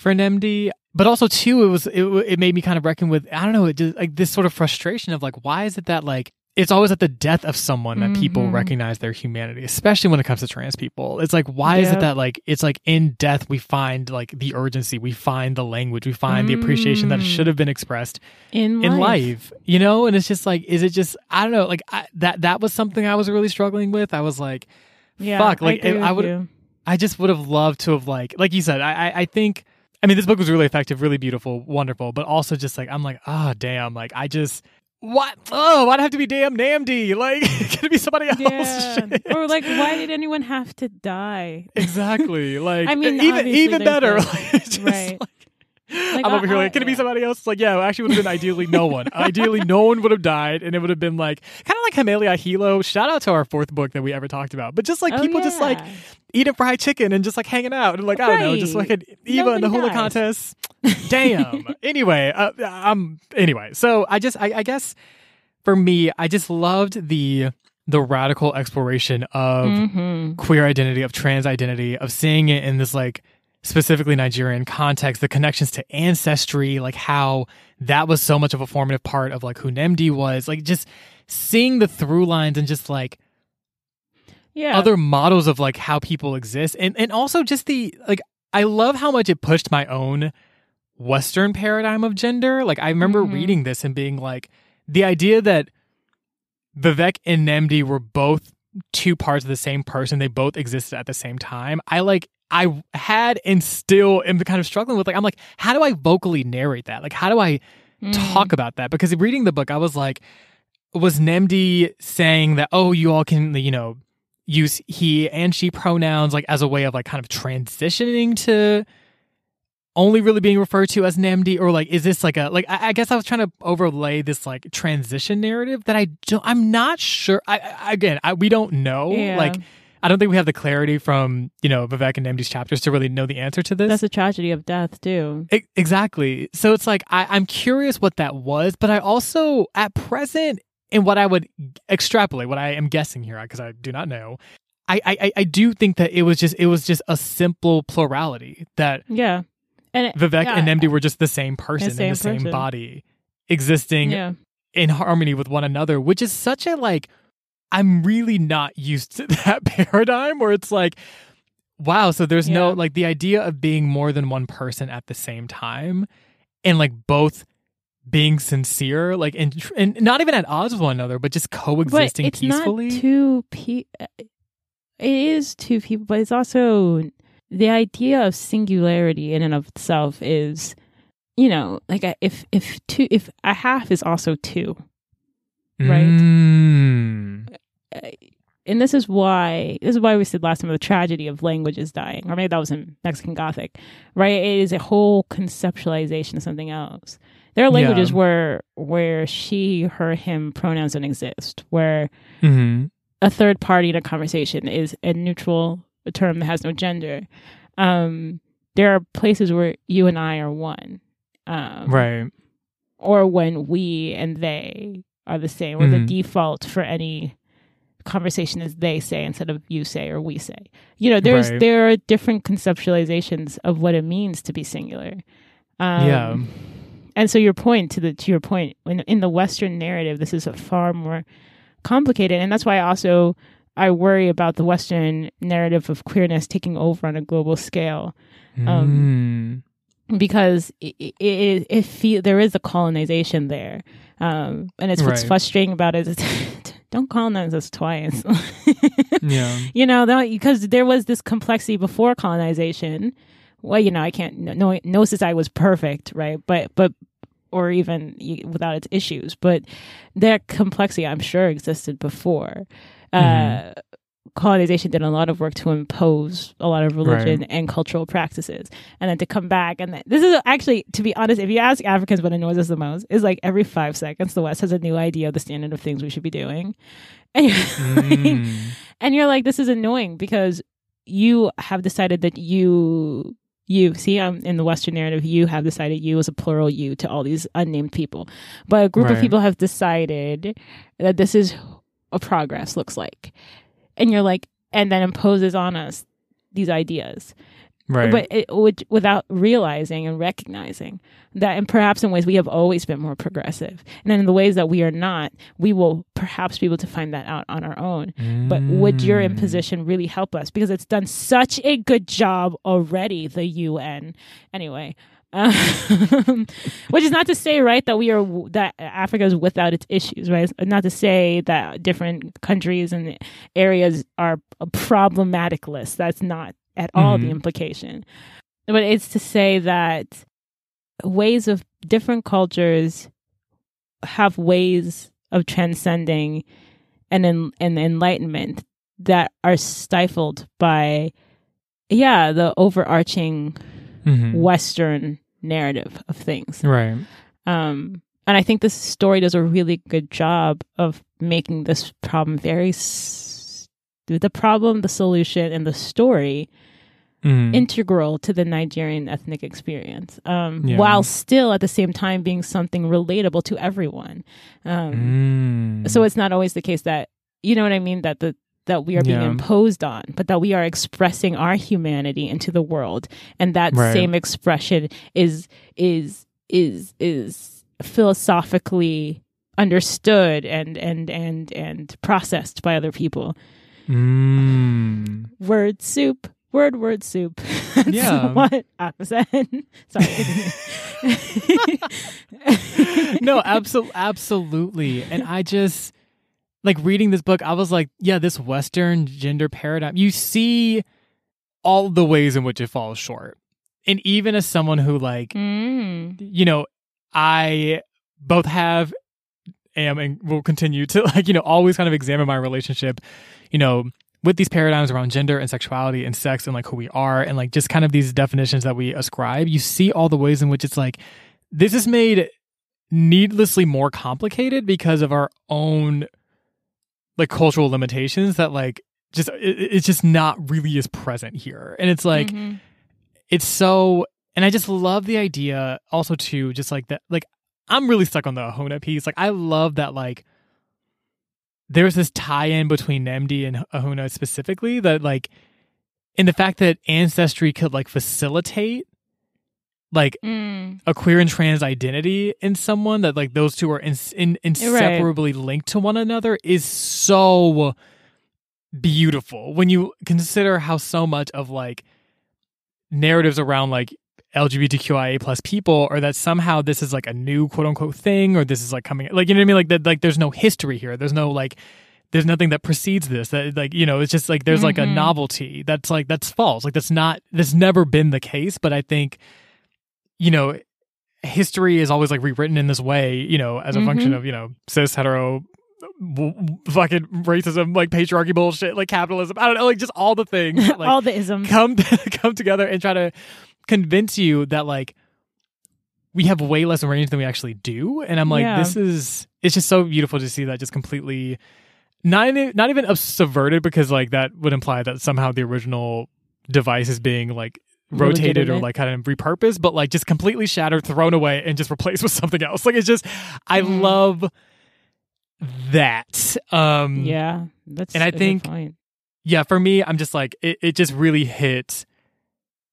for Nnemdi. but also too it was it, it made me kind of reckon with i don't know it just like this sort of frustration of like why is it that like it's always at the death of someone that people Mhm. recognize their humanity especially when it comes to trans people it's like why is it that like it's like in death we find like the urgency we find the language we find the appreciation that Mm. should have been expressed In in life. life you know and it's just like is it just i don't know like I, that that was something i was really struggling with i was like Yeah. Fuck, like, I, I would- you. I just would have loved to have like like you said. I I, I think I mean this book was really effective, really beautiful, wonderful, but also just like I'm like ah damn like I just what oh why'd it have to be damn Nnemdi *laughs* like can it be somebody else? Yeah. Or like, why did anyone have to die? exactly *laughs* like I mean, even even better *laughs* like, just right. like, Like, I'm over here like, can it be somebody else? It's like, yeah, it actually would have been ideally no one. *laughs* ideally, no one would have died, and it would have been like kind of like Hamelia Hilo. Shout out to our fourth book that we ever talked about. But just like Oh, people just like eating fried chicken and just like hanging out and like I don't know, just like an Eva in the hula dies. contest. *laughs* Damn. anyway, uh, um. Anyway, so I just I, I guess for me, I just loved the the radical exploration of Mhm. queer identity, of trans identity, of seeing it in this like specifically Nigerian context, the connections to ancestry, like how that was so much of a formative part of like who Nnemdi was, like just seeing the through lines and just like Yeah. other models of like how people exist and and also just the like I love how much it pushed my own western paradigm of gender like I remember Mhm. reading this and being like the idea that Vivek and Nnemdi were both two parts of the same person they both existed at the same time I like I had and still am kind of struggling with like I'm like how do I vocally narrate that like how do I Mm. talk about that because reading the book I was like was Nnemdi saying that oh you all can you know use he and she pronouns like as a way of like kind of transitioning to only really being referred to as Nnemdi or like is this like a like I, I guess I was trying to overlay this like transition narrative that I don't I'm not sure I, I again I, we don't know Yeah. like I don't think we have the clarity from you know Vivek and Nnemdi's chapters to really know the answer to this That's a tragedy of death too. E- exactly. So it's like I, I'm curious what that was, but I also at present in what I would extrapolate, what I am guessing here, because I do not know. I, I I- do think that it was just it was just a simple plurality that Yeah. And it, Vivek yeah, and Nnemdi were just the same person in same the same body, existing yeah. in harmony with one another, which is such a like I'm really not used to *laughs* that paradigm where it's like wow, so there's no like the idea of being more than one person at the same time and like both being sincere, like and and not even at odds with one another, but just but coexisting it's peacefully. not two pe- It is two people, but it's also the idea of singularity in and of itself is, you know, like if if two if a half is also two, right? Mm. And this is why this is why we said last time the tragedy of languages dying, or maybe that was in Mexican Gothic, right? It is a whole conceptualization of something else. There are languages Yeah. where where she, her, him pronouns don't exist, where hmm a third party in a conversation is a neutral term that has no gender. Um, there are places where you and I are one, um, Right. or when we and they are the same, or the Mhm. default for any conversation is they say instead of you say or we say. You know, there's Right. there are different conceptualizations of what it means to be singular. Um, Yeah. And so your point to the to your point in in the Western narrative, this is a far more complicated, and that's why I also I worry about the Western narrative of queerness taking over on a global scale Um, Mm. because it, it, it, feel, there is a colonization there. Um, and it's what's Right. frustrating about it is *laughs* don't colonize us twice. yeah. *laughs* you know, because there was this complexity before colonization. Well, you know, I can't, no, no society was perfect, right? But, but, or even without its issues, but that complexity, I'm sure, existed before. Mhm. Uh, colonization did a lot of work to impose a lot of religion and cultural practices. And then to come back and then, this is actually to be honest if you ask africans what annoys us the most is like every five seconds the west has a new idea of the standard of things we should be doing. *laughs* And you're, Mm. *laughs* and you're like this is annoying because you have decided that you you see um, in the western narrative you have decided you as a plural you to all these unnamed people. But a group of people have decided that this is a progress looks like and you're like and then imposes on us these ideas. Right. but it would without realizing and recognizing that and perhaps in ways we have always been more progressive. And then in the ways that we are not we will perhaps be able to find that out on our own. But would your Mm. imposition really help us? Because it's done such a good job already the un anyway um, *laughs* which is not to say right that we are that africa is without its issues right It's not to say that different countries and areas are a problematic list that's not at all the Mhm. implication but it's to say that ways of different cultures have ways of transcending and en- and enlightenment that are stifled by yeah the overarching Mhm. western narrative of things Right. um and i think this story does a really good job of making this problem very s- the problem the solution and the story Mm. integral to the Nigerian ethnic experience, um, Yeah. while still at the same time being something relatable to everyone. Um, Mm. So it's not always the case that you know what I mean that the that we are being Yeah. imposed on, but that we are expressing our humanity into the world, and that Right. same expression is is is is philosophically understood and and and and processed by other people. Mm. Word soup. Word word soup. *laughs* That's Yeah. what said. *laughs* Sorry. *laughs* no, absolutely, absolutely. And I just like reading this book. I was like, yeah, this Western gender paradigm. You see all the ways in which it falls short, and even as someone who like Mm. you know, I both have am and will continue to *laughs* like, you know, always kind of examine my relationship, you know, with these paradigms around gender and sexuality and sex and like who we are and like just kind of these definitions that we ascribe. You see all the ways in which it's like this is made needlessly more complicated because of our own like cultural limitations that like just it, it's just not really as present here. And it's like Mhm. it's so and I just love the idea also too, just like that like I'm really stuck on the Ahunna piece. Like I love that like there's this tie-in between Nnemdi and Ahunna specifically that like in the fact that ancestry could like facilitate like Mm. a queer and trans identity in someone that like those two are in, in, inseparably linked to one another is so beautiful. When you consider how so much of like narratives around like LGBTQIA plus people or that somehow this is like a new quote unquote thing or this is like coming like you know what I mean? Like that like there's no history here. There's no like there's nothing that precedes this. That like you know it's just like there's like a Mhm. novelty that's like that's false. Like that's not that's never been the case but I think you know history is always like rewritten in this way you know as a function Mhm. of you know cis hetero w- fucking racism like patriarchy bullshit like capitalism I don't know like just all the things like, *laughs* all the isms. come *laughs* come together and try to convince you that like we have way less range than we actually do and i'm like Yeah. this is it's just so beautiful to see that just completely not not even subverted because like that would imply that somehow the original device is being like rotated or like kind of repurposed but like just completely shattered thrown away and just replaced with *laughs* something else like it's just i Mm. love that um yeah, that's and I think- yeah for me i'm just like it, it just really hit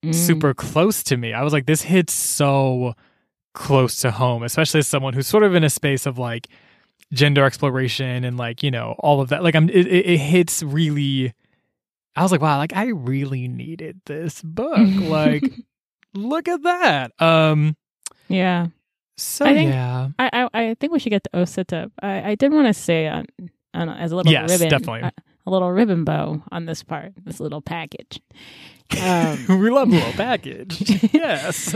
Mm. super close to me. I was like, this hits so close to home, especially as someone who's sort of in a space of like gender exploration and like you know all of that. Like I'm, it, it hits really. I was like, wow, like I really needed this book. like, *laughs* look at that. Um. yeah. So I think- yeah, I, I I think we should get to Osita. I, I did want to say on, on as a little Yes, ribbon, definitely. A, a little ribbon bow on this part, this little package. *laughs* Um, we love the little package. *laughs* yes.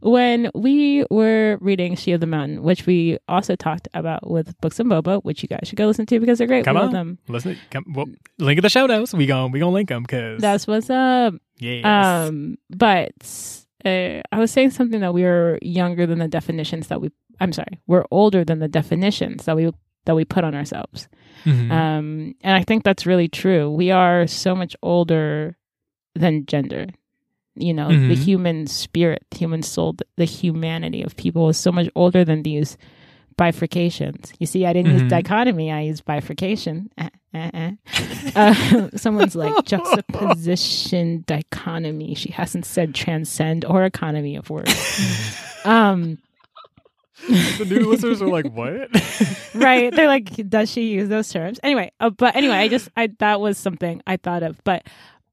When we were reading She of the Mountain, which we also talked about with Books and Boba, which you guys should go listen to because they're great. Come we on. them. Listen, come, well, link in the show notes. We gon' we gonna link them because That's what's up. yes. Um, but uh, I was saying something that we are younger than the definitions that we. I'm sorry, we're older than the definitions that we that we put on ourselves. Mhm. Um, and I think that's really true. We are so much older than gender. You know, the Mhm. human spirit, human soul, the humanity of people is so much older than these bifurcations. You see, I didn't Mhm. use dichotomy, I used bifurcation. Eh, eh, eh. Uh, *laughs* someone's like juxtaposition, dichotomy. She hasn't said transcend or economy of words. *laughs* um, the new listeners are like, what? *laughs* right they're like does she use those terms anyway uh, but anyway i just i that was something i thought of but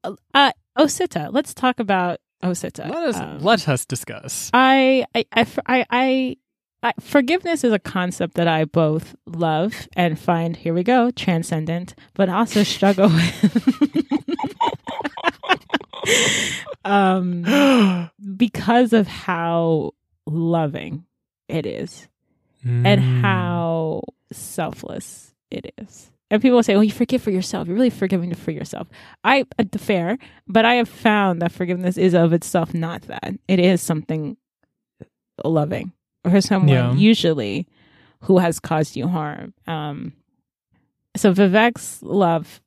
uh, uh osita let's talk about osita let us Um, let us discuss. I, I, I, I, I, I, forgiveness is a concept that I both love and find, here we go, transcendent, but also struggle with. *laughs* um, *gasps* because of how loving it is and Mm. how selfless it is. And people will say, "Well, you forgive for yourself. You're really forgiving for yourself." I uh, fair, but I have found that forgiveness is of itself not that. It is something loving for someone Yeah. usually who has caused you harm. Um, so Vivek's love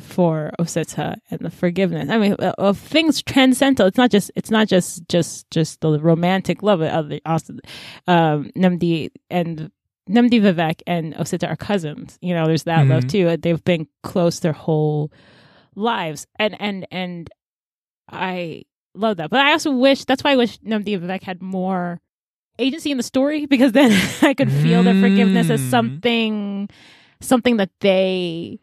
for Osita and the forgiveness. I mean, uh, of things transcendental. It's not just. It's not just just just the romantic love. Of the also, um, Nnemdi and Nnemdi Vivek and Osita are cousins. You know, there's that love Mhm. too. They've been close their whole lives, and and and I love that. But I also wish that's why I wish Nnemdi Vivek had more agency in the story *laughs* because then *laughs* I could feel their forgiveness as Mm. something something that they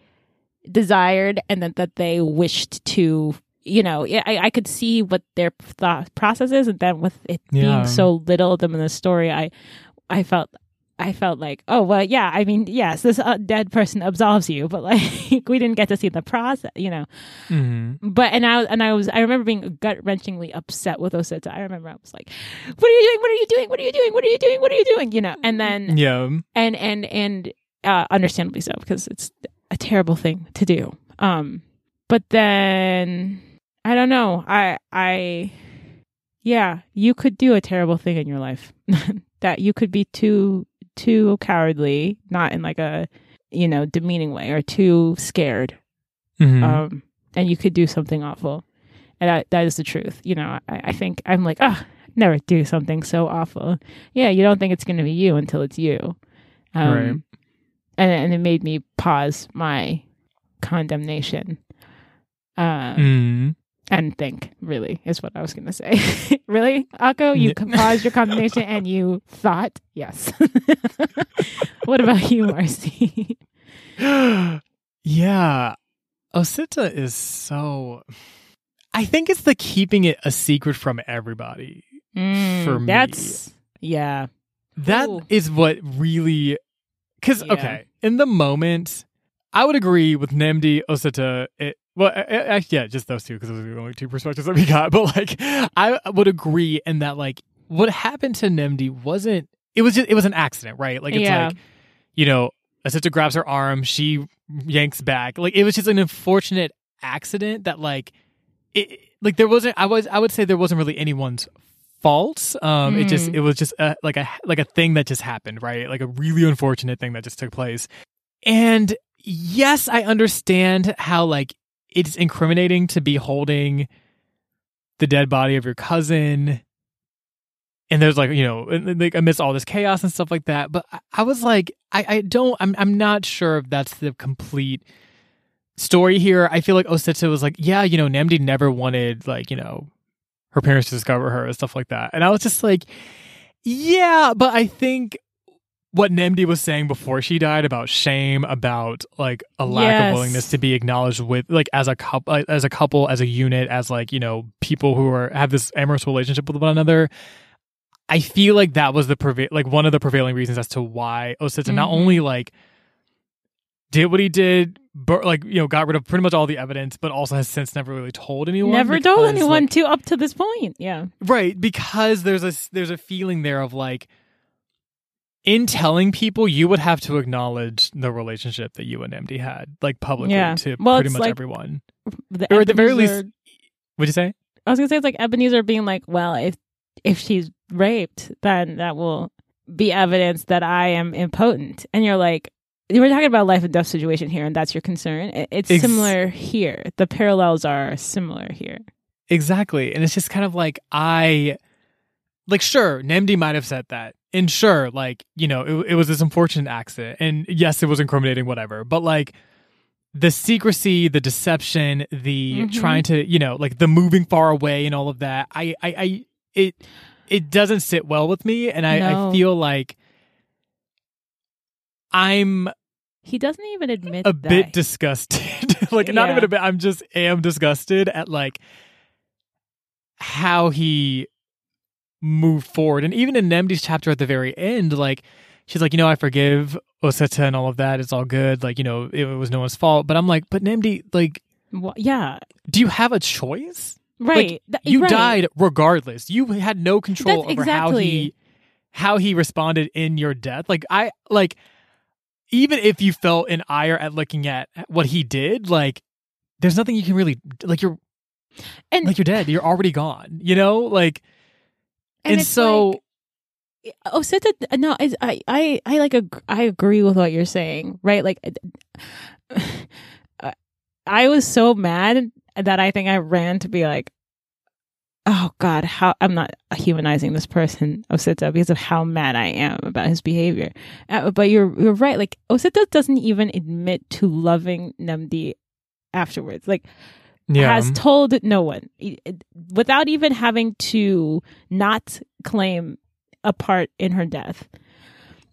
desired and that, that they wished to you know I, I could see what their thought process is and then with it Yeah. being so little of them in the story i i felt I felt like, oh well, yeah. I mean, yes, this uh, dead person absolves you, but *laughs* like we didn't get to see the process, you know. Mhm. But and I and I was I remember being gut wrenchingly upset with Osita. I remember I was like, "What are you doing? What are you doing? What are you doing? What are you doing? What are you doing?" You know. And then Yeah. and and and uh, understandably so because it's a terrible thing to do. Um, but then I don't know. I I yeah, you could do a terrible thing in your life. *laughs* that you could be too too cowardly, not in like a you know demeaning way, or too scared Mhm. um, and you could do something awful. And that, that is the truth. You know, I, I think I'm like, ah, never do something so awful. Yeah, you don't think it's going to be you until it's you. Um, Right. And, and it made me pause my condemnation Mhm. And think, really, is what I was going to say. *laughs* really, Akko? You Yeah. paused your *laughs* combination and you thought? Yes. *laughs* what about you, Marcy? *gasps* Yeah. Osita is so. I think it's the keeping it a secret from everybody. Mm, For me. that's yeah. That is Ooh. what really. Because, Yeah. okay, in the moment, I would agree with Nnemdi, Osita. It, well, a- a- actually, yeah, just those two, because those are the only two perspectives that we got. *laughs* But, like, I would agree in that, like, what happened to Nnemdi wasn't. It was just, it was an accident, right? Like, it's Yeah. like, you know, Osita grabs her arm, she yanks back. Like, it was just an unfortunate accident that, like, it, like there wasn't i was i would say there wasn't really anyone's fault um it just Mm. it was just a, like a like a thing that just happened right like a really unfortunate thing that just took place and yes i understand how like it's incriminating to be holding the dead body of your cousin and there's like you know like amidst all this chaos and stuff like that but i, I was like i i don't i'm i'm not sure if that's the complete story here. I feel like Osita was like, yeah, you know, Nnemdi never wanted like, you know, her parents to discover her and stuff like that. And I was just like, yeah, but I think what Nnemdi was saying before she died about shame, about like a lack Yes. of willingness to be acknowledged with like as a couple, as a couple, as a unit, as like you know people who are have this amorous relationship with one another. I feel like that was the preva- like one of the prevailing reasons as to why Osita not Mhm. only like did what he did, but like you know, got rid of pretty much all the evidence, but also has since never really told anyone. Never told anyone like- to up to this point. Yeah. right? Because there's a there's a feeling there of like, in telling people, you would have to acknowledge the relationship that you and Nnemdi had, like publicly Yeah. to Well, pretty much like- everyone. Or at the very least- What'd you say? I was gonna say it's like Ebenezer being like, well, if if she's raped, then that will be evidence that I am impotent. And you're like, we're talking about a life and death situation here, and that's your concern. It's Ex- similar here. The parallels are similar here. Exactly. And it's just kind of like I like sure, Nnemdi might have said that. And sure, like, you know, it, it was this unfortunate accident. And yes, it was incriminating, whatever. But like the secrecy, the deception, the Mhm. trying to, you know, like the moving far away and all of that, I I, I it it doesn't sit well with me. And I, No. I feel like I'm He doesn't even admit a that. bit disgusted. *laughs* like not even a bit. I'm just am disgusted at like how he moved forward. And even in Nnemdi's chapter at the very end, like she's like, you know, I forgive Osita and all of that. It's all good. Like, you know, it, was no one's fault. But I'm like, but Nnemdi, like, Wha- yeah, do you have a choice? right. Th- You right. died regardless. You had no control That's over how he how he responded in your death. Like I like even if you felt an ire at looking at what he did, like there's nothing you can really like you're And like you're dead. You're already gone. You know? Like and, it's so like- Oh, said that no, I, I, I, like, ag- I agree with what you're saying, right? Like, *sighs* I- was so mad that I think I ran to be like, oh God, how I'm not humanizing this person, Osita, because of how mad I am about his behavior. Uh, but you're, you're right. Like, Osita doesn't even admit to loving Nnemdi afterwards. Like, yeah. has told no one without even having to not claim a part in her death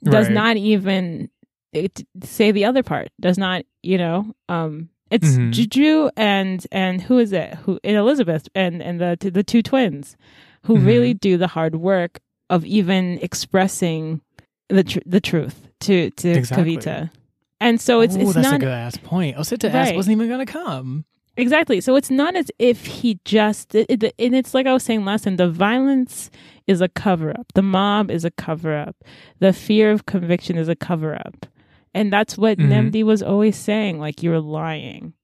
does Right. not even it, say the other part does not you know um it's Mhm. Juju and and who is it who and Elizabeth and and the the two twins who Mhm. really do the hard work of even expressing the tr- the truth to to Exactly. Kavita and so it's Ooh, it's that's a good ass point. Osita ass Right. wasn't even gonna come. Exactly. So it's not as if he just, it, it- and it's like I was saying last time, the violence is a cover up. The mob is a cover up. The fear of conviction is a cover up. And that's what Mhm. Nnemdi was always saying like, you're lying.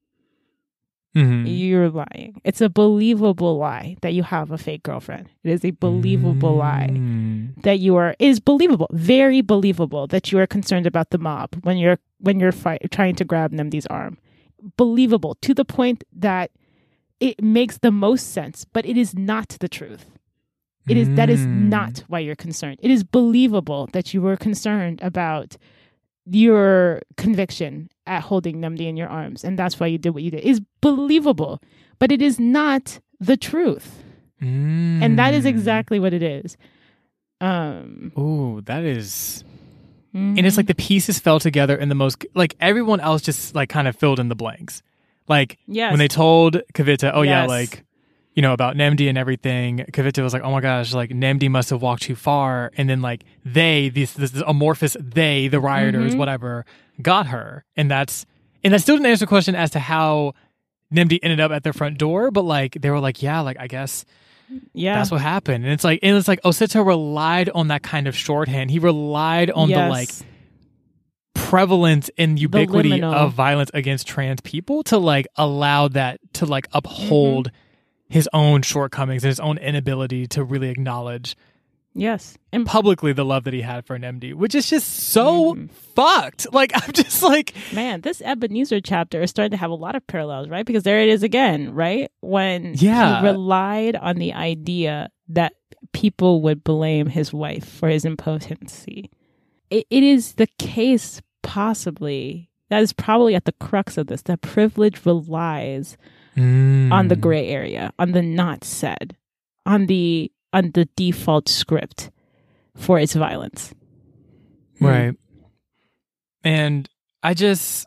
Mm-hmm. You're lying. It's a believable lie that you have a fake girlfriend. It is a believable lie Mm. that you are is believable, very believable that you are concerned about the mob when you're when you're fight, trying to grab Nnemdi's arm. Believable to the point that it makes the most sense, but it is not the truth. It is that is Mm. not why you're concerned. It is believable that you were concerned about your conviction at holding Nnemdi in your arms, and that's why you did what you did. It is believable, but it is not the truth, and that is Mm. exactly what it is. Um, Ooh, that is and it's like the pieces fell together in the most like everyone else just like kind of filled in the blanks. Like Yes. when they told Kavita, oh yeah, like you know about Nnemdi and everything, Kavita was like, oh my gosh, like Nnemdi must have walked too far, and then like they, this this amorphous they, the rioters, Mm-hmm. whatever, got her, and that's and that still didn't answer the question as to how Nnemdi ended up at their front door, but like they were like, yeah, like I guess yeah. that's what happened, and it's like and it's like Osita relied on that kind of shorthand. He relied on the like prevalence and ubiquity of violence against trans people to like allow that to like uphold Mm-hmm. his own shortcomings and his own inability to really acknowledge yes. And publicly the love that he had for Nnemdi, which is just so Mm-hmm. fucked. *laughs* Like I'm just like man, this Ebenezer chapter is starting to have a lot of parallels, right? Because there it is again, right? When Yeah. he relied on the idea that people would blame his wife for his impotency. It, it is the case, possibly, that is probably at the crux of this, that privilege relies on the Mm. gray area, on the not said, on the on the default script for its violence. Hmm. Right. And I just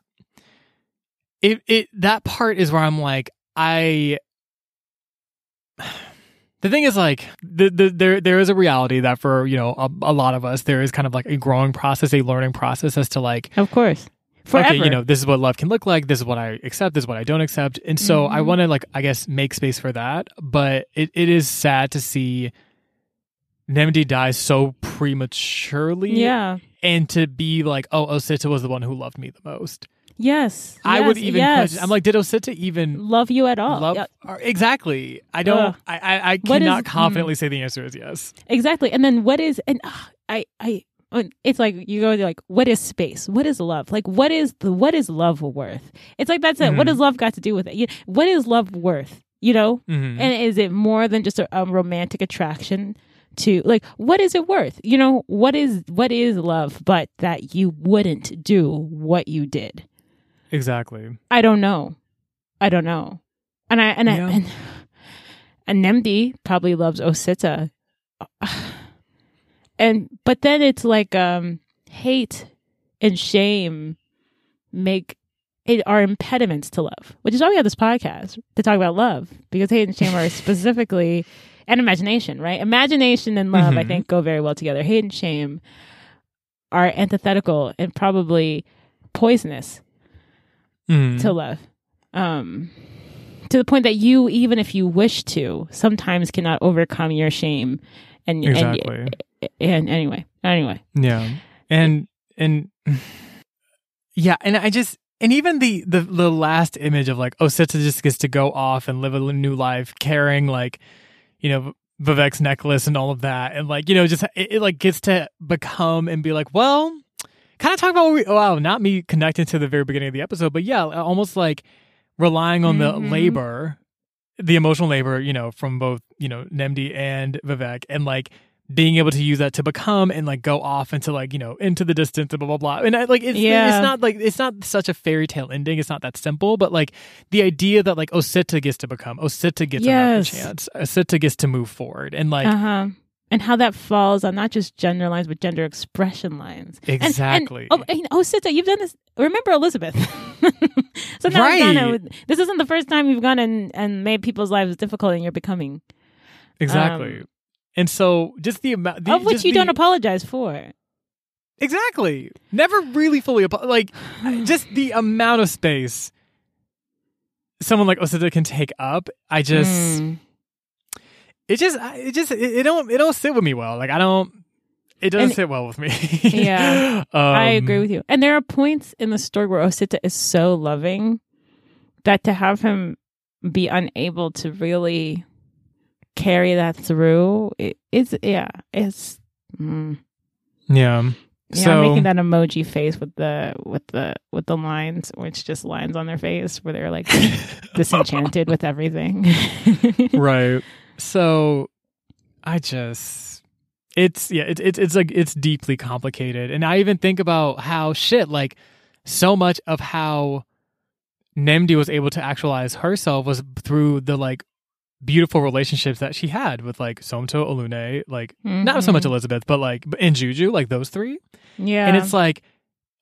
it it that part is where I'm like I *sighs* the thing is like the, the there there is a reality that for you know a, a lot of us there is kind of like a growing process a learning process as to like Of course. Forever. okay you know this is what love can look like this is what i accept this is what i don't accept and so i Mhm. want to like i guess make space for that but it, it is sad to see Nnemdi die so prematurely Yeah. and to be like oh osita was the one who loved me the most Yes. i would even yes. question i'm like did osita even love you at all. love Yeah, or- exactly i don't Ugh. I, I i cannot mm. confidently say the answer is yes exactly. And then what is and uh, I I it's like you go like what is space? What is love? Like what is the what is love worth? It's like that's it. What Mhm. does love got to do with it? What is love worth? You know? Mhm. And is it more than just a, a romantic attraction to like what is it worth? You know, what is what is love but that you wouldn't do what you did? exactly I don't know. I don't know. And I and Yeah. I and, and Nnemdi probably loves Osita. And but then it's like um hate and shame make it are impediments to love, which is why we have this podcast to talk about love because hate and shame are *laughs* specifically and imagination, right? Imagination and love, I Mhm. think, go very well together. Hate and shame are antithetical and probably poisonous Mhm. to love. Um, to the point that you, even if you wish to, sometimes cannot overcome your shame. And exactly and, and anyway, anyway, Yeah. And and yeah, and I just and even the the the last image of like Osita just gets to go off and live a new life carrying like you know Vivek's necklace and all of that and like you know just it, it like gets to become and be like well kind of talk about what we, wow not me connecting to the very beginning of the episode but yeah almost like relying on the Mhm. labor the emotional labor you know from both you know Nnemdi and Vivek and like being able to use that to become and like go off into like you know into the distance and blah blah blah and I, like it's Yeah. it's not like it's not such a fairy tale ending it's not that simple but like the idea that like Osita gets to become Osita gets Yes. another chance Osita gets to move forward and like uh huh. And how that falls on not just gender lines, but gender expression lines. And- and- exactly oh, and, oh, Sita, you've done this. Remember Elizabeth? *laughs* so now Right. and- this isn't the first time you've gone and, and made people's lives difficult and you're becoming, exactly and so just the amount the, of which you the- don't apologize for. exactly never really fully apo- like *sighs* just the amount of space someone like Osita can take up I just Mm. it just it just it, it don't it don't sit with me well like i don't it doesn't And- sit well with me Yeah, *laughs* um, I agree with you. And there are points in the story where Osita is so loving that to have him be unable to really carry that through, it, it's yeah, it's mm. yeah yeah. so I'm making that emoji face with the with the with the lines, which just lines on their face where they're like *laughs* disenchanted with everything. *laughs* right so i just it's yeah it's it's it's like it's deeply complicated and i even think about how shit like so much of how Nnemdi was able to actualize herself was through the like beautiful relationships that she had with like Somto Olunne, like not so much Mhm. Elizabeth, but like and Juju, like those three. Yeah. And it's like,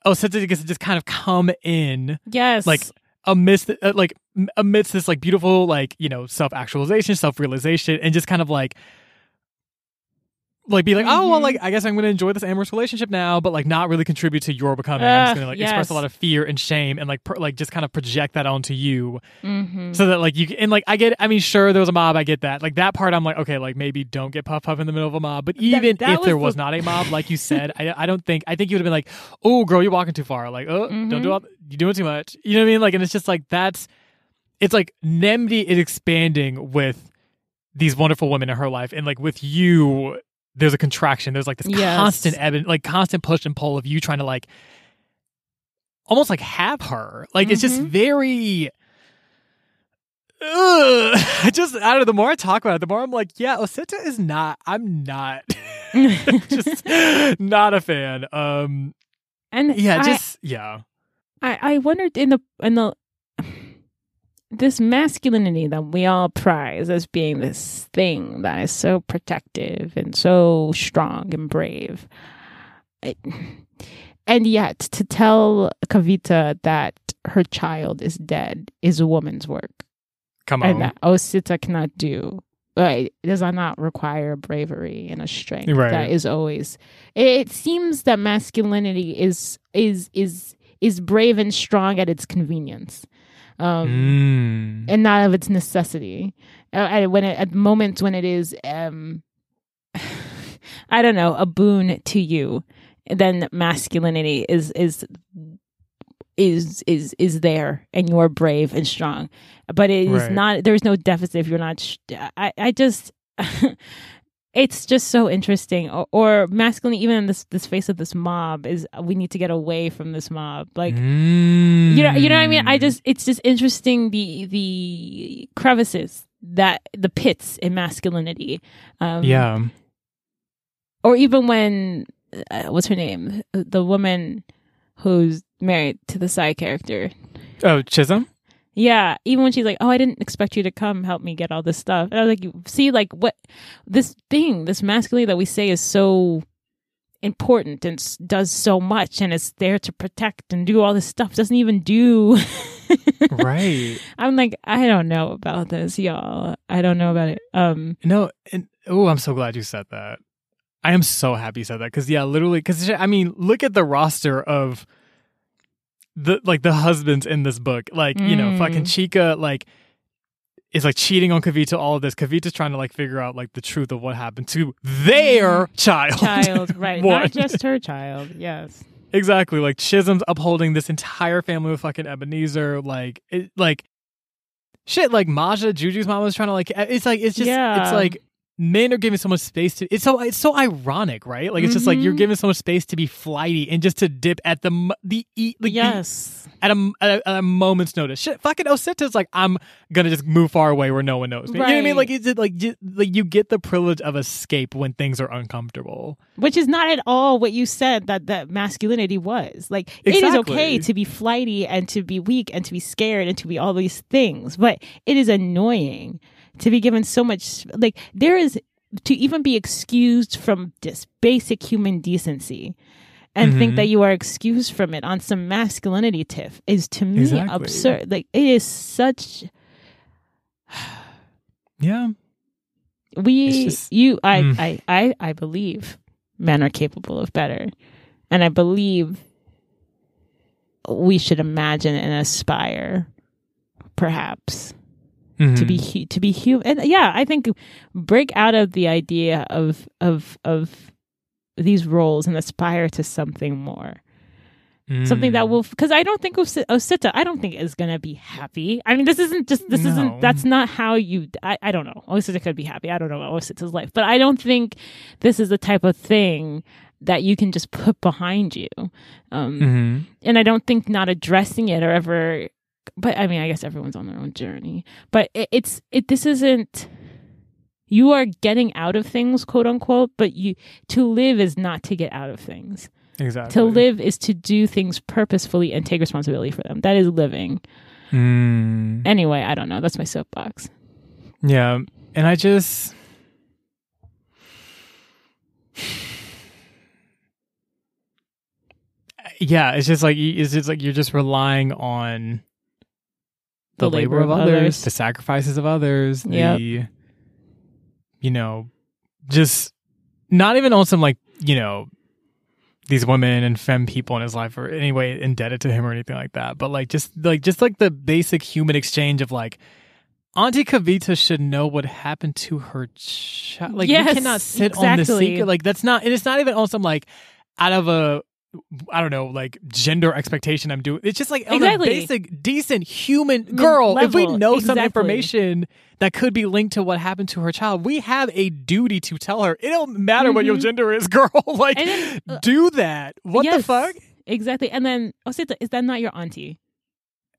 oh, Sita gets to just kind of come in yes. like amidst uh, like amidst this like beautiful like you know self actualization, self realization, and just kind of like like be like, oh well, like I guess I'm going to enjoy this amorous relationship now, but like not really contribute to your becoming. I'm just going to like express a lot of fear and shame, and like per, like just kind of project that onto you, Mhm. so that like you and like I get. I mean, sure, there was a mob. I get that. Like that part, I'm like, okay, like maybe don't get puff puff in the middle of a mob. But even that if there was was the- not a mob, like you *laughs* said, I I don't think I think you would have been like, oh girl, you're walking too far. Like, oh, don't do Mhm. all, you're doing too much. You know what I mean? Like, and it's just like that's it's like Nnemdi is expanding with these wonderful women in her life, and like with you, there's a contraction. There's like this Yes. constant ebb, and, like constant push and pull of you trying to like almost like have her. Like it's just Mhm. very. Ugh. I *laughs* just I don't know. The more I talk about it, the more I'm like, yeah, Osita is not. I'm not. *laughs* just *laughs* not a fan. Um. and Yeah. I- Just yeah. I, I wondered in the in the this masculinity that we all prize as being this thing that is so protective and so strong and brave. It- and yet to tell Kavita that her child is dead is a woman's work. Come And on. that Osita cannot do. Right. Does not require bravery and a strength Right. that is always it seems that masculinity is is is is brave and strong at its convenience um Mm. and not of its necessity uh, at- when it, at moments when it is um *sighs* i don't know a boon to you then masculinity is is is is is there and you're brave and strong but it is Right. not there's no deficit if you're not sh- i i just *laughs* it's just so interesting or, or masculine even in this this face of this mob is we need to get away from this mob like Mm. you know you know what i mean i just it's just interesting the the crevices that the pits in masculinity um yeah. or even when uh, what's her name the woman who's married to the side character Oh, Chisholm. Yeah even when she's like oh i didn't expect you to come help me get all this stuff and i was like see like what this thing this masculinity that we say is so important and s- does so much and it's there to protect and do all this stuff doesn't even do *laughs* right. i'm like i don't know about this y'all i don't know about it um No, and oh, I'm so glad you said that. I am so happy you said that because yeah, literally, because I mean, look at the roster of the like the husbands in this book. Like you know, Mm. fucking Chika like is like cheating on Kavita. All of this, Kavita's trying to like figure out like the truth of what happened to their child. Mm. child *laughs* right not just her child yes Exactly. Like Chisholm's upholding this entire family with fucking Ebenezer. Like it like shit like Maja, Juju's mom was trying to like it's like it's just Yeah. it's like men are giving so much space to it's so it's so ironic, right? Like it's just like you're Mhm. giving so much space to be flighty and just to dip at the m- the e like the- yes at a, at a at a moment's notice. Shit, fucking Osita's like I'm gonna just move far away where no one knows me. You know what I mean? Like it's just, like just, like you get the privilege of escape when things are uncomfortable. which is not at all what you said that that masculinity was like it is okay to be flighty and to be weak and to be scared and to be all these things but it is annoying to be given so much like there is to even be excused from this basic human decency and think Mhm. that you are excused from it on some masculinity tiff is to me Exactly. absurd like it is such *sighs* Yeah. we just- you I, Mm. I i i believe men are capable of better and i believe we should imagine and aspire perhaps to Mhm. be to be human and yeah i think break out of the idea of of of these roles and aspire to something more something that Mm. will because i don't think Osi- osita i don't think is gonna be happy i mean this isn't just this No. isn't that's not how you I, I don't know osita could be happy i don't know about osita's life but i don't think this is the type of thing that you can just put behind you um Mhm. and i don't think not addressing it or ever but i mean i guess everyone's on their own journey but it, it's it this isn't you are getting out of things quote unquote but you to live is not to get out of things Exactly. to live is to do things purposefully and take responsibility for them. That is living. Mm. Anyway, I don't know. That's my soapbox. Yeah. And I just *sighs* Yeah, it's just like it's just like you're just relying on the, labor, of others, the sacrifices of others, Yep. the you know, just not even on some like, you know, these women and femme people in his life are anyway indebted to him or anything like that. But like just like just like the basic human exchange of like Auntie Kavita should know what happened to her child. Like Yes, we cannot sit on the exactly. secret. Like that's not and it's not even on some like out of a I don't know, like gender expectation I'm doing. It's just like Exactly. a basic, decent human girl. if we level, know some information that could be linked to what happened to her child, we have a duty to tell her. It don't matter what your Mhm. gender is, *laughs* girl. *laughs* like, then, uh, do that. What the fuck? Exactly. And then, oh, Sita, is that not your auntie?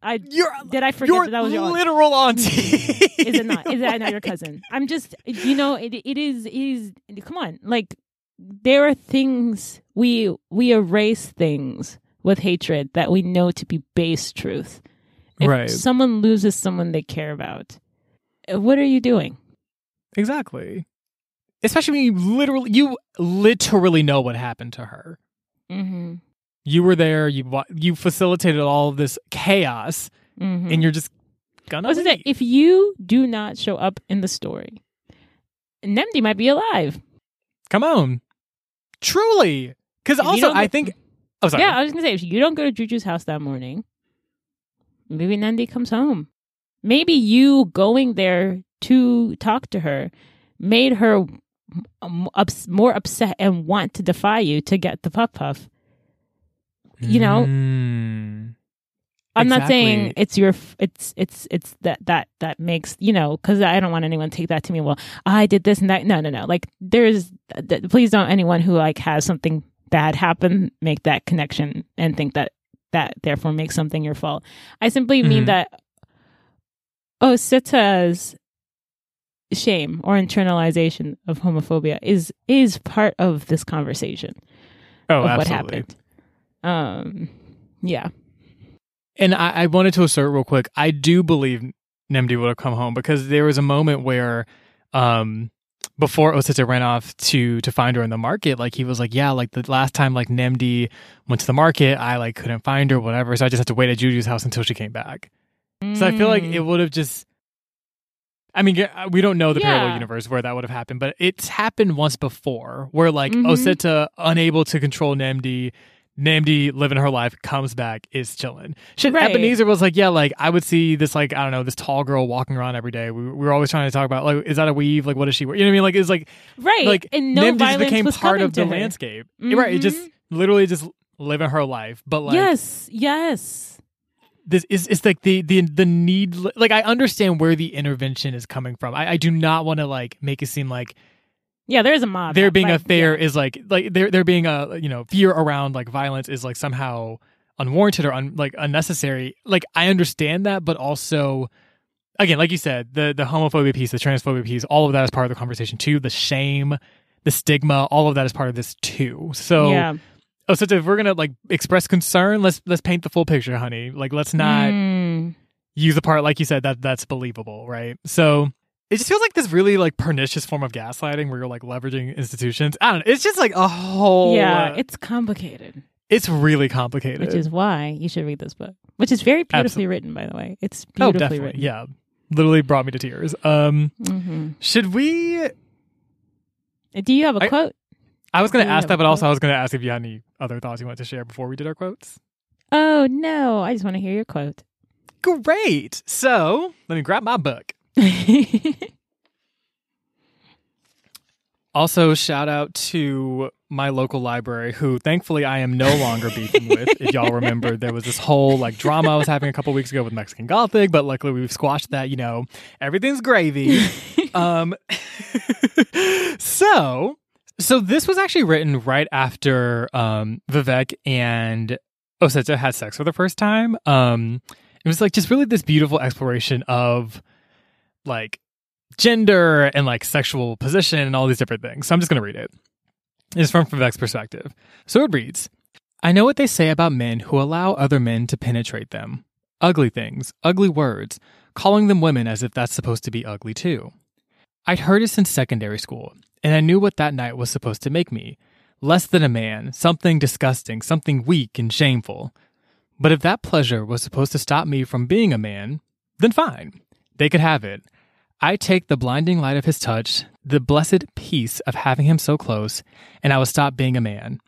I did I forget that, that was your literal auntie. *laughs* Is it not? Is that not your cousin? I'm just, you know, it, it is. It is. Come on, like there are things we we erase things with hatred that we know to be base truth. If Right. someone loses someone they care about, what are you doing? exactly. Especially when you literally, you literally know what happened to her. Mm-hmm. You were there. You you facilitated all of this chaos, Mm-hmm. and you're just gonna. Gonna leave. if you do not show up in the story, Nnemdi might be alive. Come on, truly. Because also, I think. Oh, sorry. Yeah, I was gonna say if you don't go to Juju's house that morning, maybe Nnemdi comes home. Maybe you going there to talk to her made her um, ups- more upset and want to defy you to get the puff puff. You know, Mm. I'm not saying it's your it's it's it's that that that makes you know because I don't want anyone to take that to me. Well, I did this and that. No, no, no. Like there's th- please don't anyone who like has something bad happen make that connection and think that that therefore makes something your fault. I simply mean Mhm. that Osita's shame or internalization of homophobia is is part of this conversation Oh, of what absolutely. happened. Um, yeah. And I, I wanted to assert real quick, I do believe Nnemdi would have come home because there was a moment where um before Osita ran off to to find her in the market, like he was like, Yeah, like the last time like Nnemdi went to the market, I like couldn't find her, whatever. So I just had to wait at Juju's house until she came back. So I feel like Mm. it would have just I mean, we don't know the parallel universe where that would have happened, but it's happened once before where like Mhm. Osita unable to control Nnemdi, Nnemdi living her life comes back is chilling. Shit, Right. Ebenezer was like, yeah, like I would see this like I don't know this tall girl walking around every day. We, we were always trying to talk about like is that a weave? Like what does she wear? You know what I mean? Like it's like right like and no Nim just became part of the her. landscape. Right? It just Mhm. literally just living her life. But like yes yes this is it's like the the the need like I understand where the intervention is coming from. I, I do not want to like make it seem like yeah there is a mob there being a fear yeah. is like like there there being a you know fear around like violence is like somehow unwarranted or un, like unnecessary. Like I understand that, but also again, like you said, the the homophobia piece, the transphobia piece, all of that is part of the conversation too. The shame, the stigma, all of that is part of this too. So yeah oh, so if we're gonna like express concern, let's let's paint the full picture, honey. Like let's not Mm. use the part like you said that that's believable, right? So it just feels like this really like pernicious form of gaslighting where you're like leveraging institutions. I don't know. It's just like a whole yeah uh, it's complicated it's really complicated. which is why you should read this book which is very beautifully Absolutely. written by the way it's oh definitely written yeah. Literally brought me to tears. Um hmm should we do you have a I- quote I was gonna Do ask that, but also? I was gonna ask if you had any other thoughts you wanted to share before we did our quotes. oh no i just want to hear your quote Great. So let me grab my book. *laughs* Also, shout out to my local library, who thankfully I am no longer beefing with. If y'all remember, there was this whole like drama I was having a couple weeks ago with Mexican Gothic, but luckily we've squashed that. You know, everything's gravy. *laughs* um, *laughs* so, so this was actually written right after um, Vivek and Osita had sex for the first time. Um, it was like just really this beautiful exploration of like gender and like sexual position and all these different things. So I'm just going to read it. It's from Vivek's perspective. So it reads I know what they say about men who allow other men to penetrate them ugly things, ugly words, calling them women as if that's supposed to be ugly too. I'd heard it since secondary school, and I knew what that night was supposed to make me less than a man, something disgusting, something weak and shameful. But if that pleasure was supposed to stop me from being a man, then fine. They could have it. I take the blinding light of his touch, the blessed peace of having him so close, and I would stop being a man.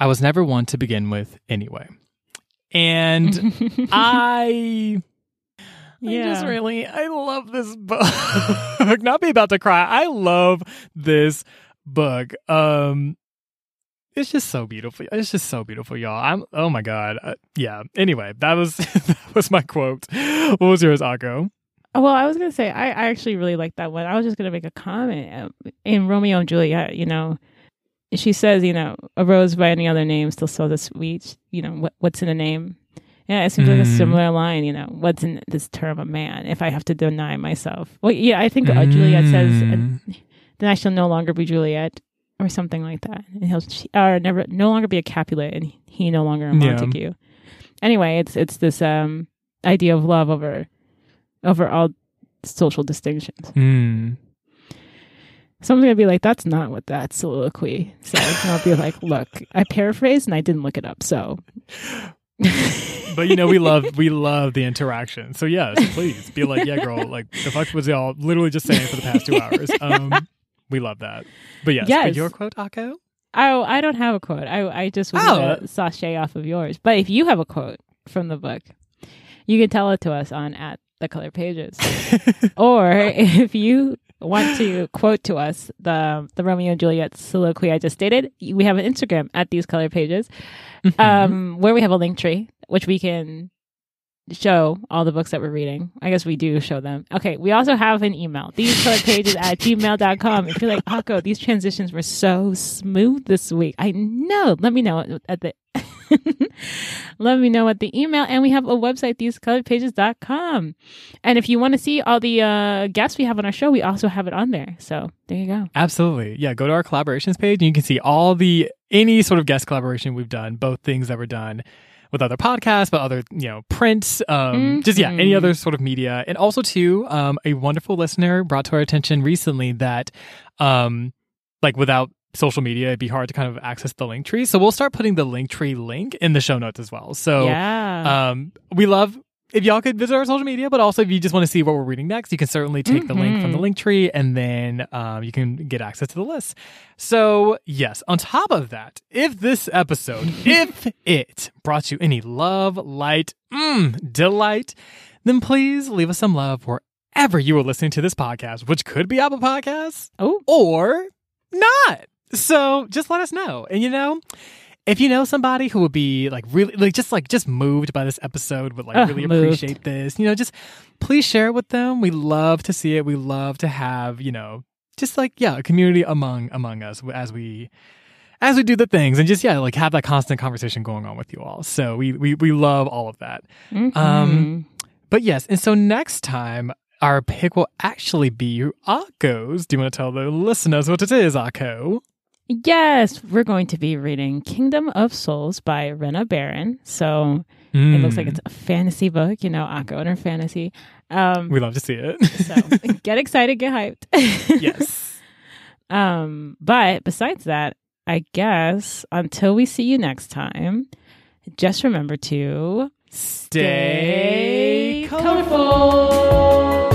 I was never one to begin with anyway. And *laughs* I I just Yeah. really I love this book. *laughs* Not be about to cry. I love this book. Um it's just so beautiful. It's just so beautiful, y'all. I'm oh my god. Uh, yeah. Anyway, that was *laughs* that was my quote. What was yours, Akko? Well, I was gonna say I, I actually really like that one. I was just gonna make a comment Um, in Romeo and Juliet. You know, she says, you know, a rose by any other name still so the sweet. You know, what what's in a name? Yeah, it seems like a Mm. similar line. You know, what's in this term of man? If I have to deny myself, well, yeah, I think uh, Juliet says, Mm. then I shall no longer be Juliet, or something like that, and he'll she, or never no longer be a Capulet, and he no longer a Yeah. Montague. Anyway, it's it's this um idea of love over over all social distinctions. Mm. Someone's gonna be like, "That's not what that soliloquy says," and I'll be like, "Look, I paraphrased and I didn't look it up, so." But you know, we love *laughs* we love the interaction. So yes, please be like, yeah, girl, like the fuck was y'all literally just saying for the past two hours. Um we love that. But yes, Yes. but your quote, Akko? Oh, I don't have a quote. I I just was Oh. sachet off of yours. But if you have a quote from the book, you can tell it to us on at the color pages. *laughs* or if you want to quote to us the the Romeo and Juliet soliloquy I just stated, we have an Instagram at these color pages, Mm-hmm. um, where we have a link tree which we can show all the books that we're reading. I guess we do show them. Okay, we also have an email. These color pages at gmail.com. If you're like, Akko, these transitions were so smooth this week. I know. Let me know at the *laughs* let me know at the email. And we have a website, thesecoloredpages.com. And if you want to see all the uh, guests we have on our show, we also have it on there. So there you go. Absolutely. Yeah, go to our collaborations page and you can see all the any sort of guest collaboration we've done, both things that were done with other podcasts, but other, you know, prints, um, just yeah, any Mhm. other sort of media. And also too, um, a wonderful listener brought to our attention recently that um like without social media, it'd be hard to kind of access the link tree. So we'll start putting the link tree link in the show notes as well. So yeah. um, we love if y'all could visit our social media, but also if you just want to see what we're reading next, you can certainly take the link from the Mhm. link tree and then um, you can get access to the list. So, yes, on top of that, if this episode, *laughs* if it brought you any love, light, mm, delight, then please leave us some love wherever you are listening to this podcast, which could be Apple Podcasts oh, or not. So just let us know. And you know, if you know somebody who would be like really like just like just moved by this episode would like really moved. appreciate this, you know, just please share it with them. We love to see it. We love to have, you know, just like yeah, a community among among us as we as we do the things and just yeah, like have that constant conversation going on with you all. So we we we love all of that. mhm. Um, But yes, and so next time our pick will actually be Akko's. Do you want to tell the listeners what it is, Akko? Yes, we're going to be reading Kingdom of Souls by Rena Barron. So it looks Hmm. like it's a fantasy book, you know, Akko and her fantasy. Um, We love to see it. so *laughs* get excited, get hyped. yes. *laughs* Um, but besides that, I guess until we see you next time, just remember to Stay colorful.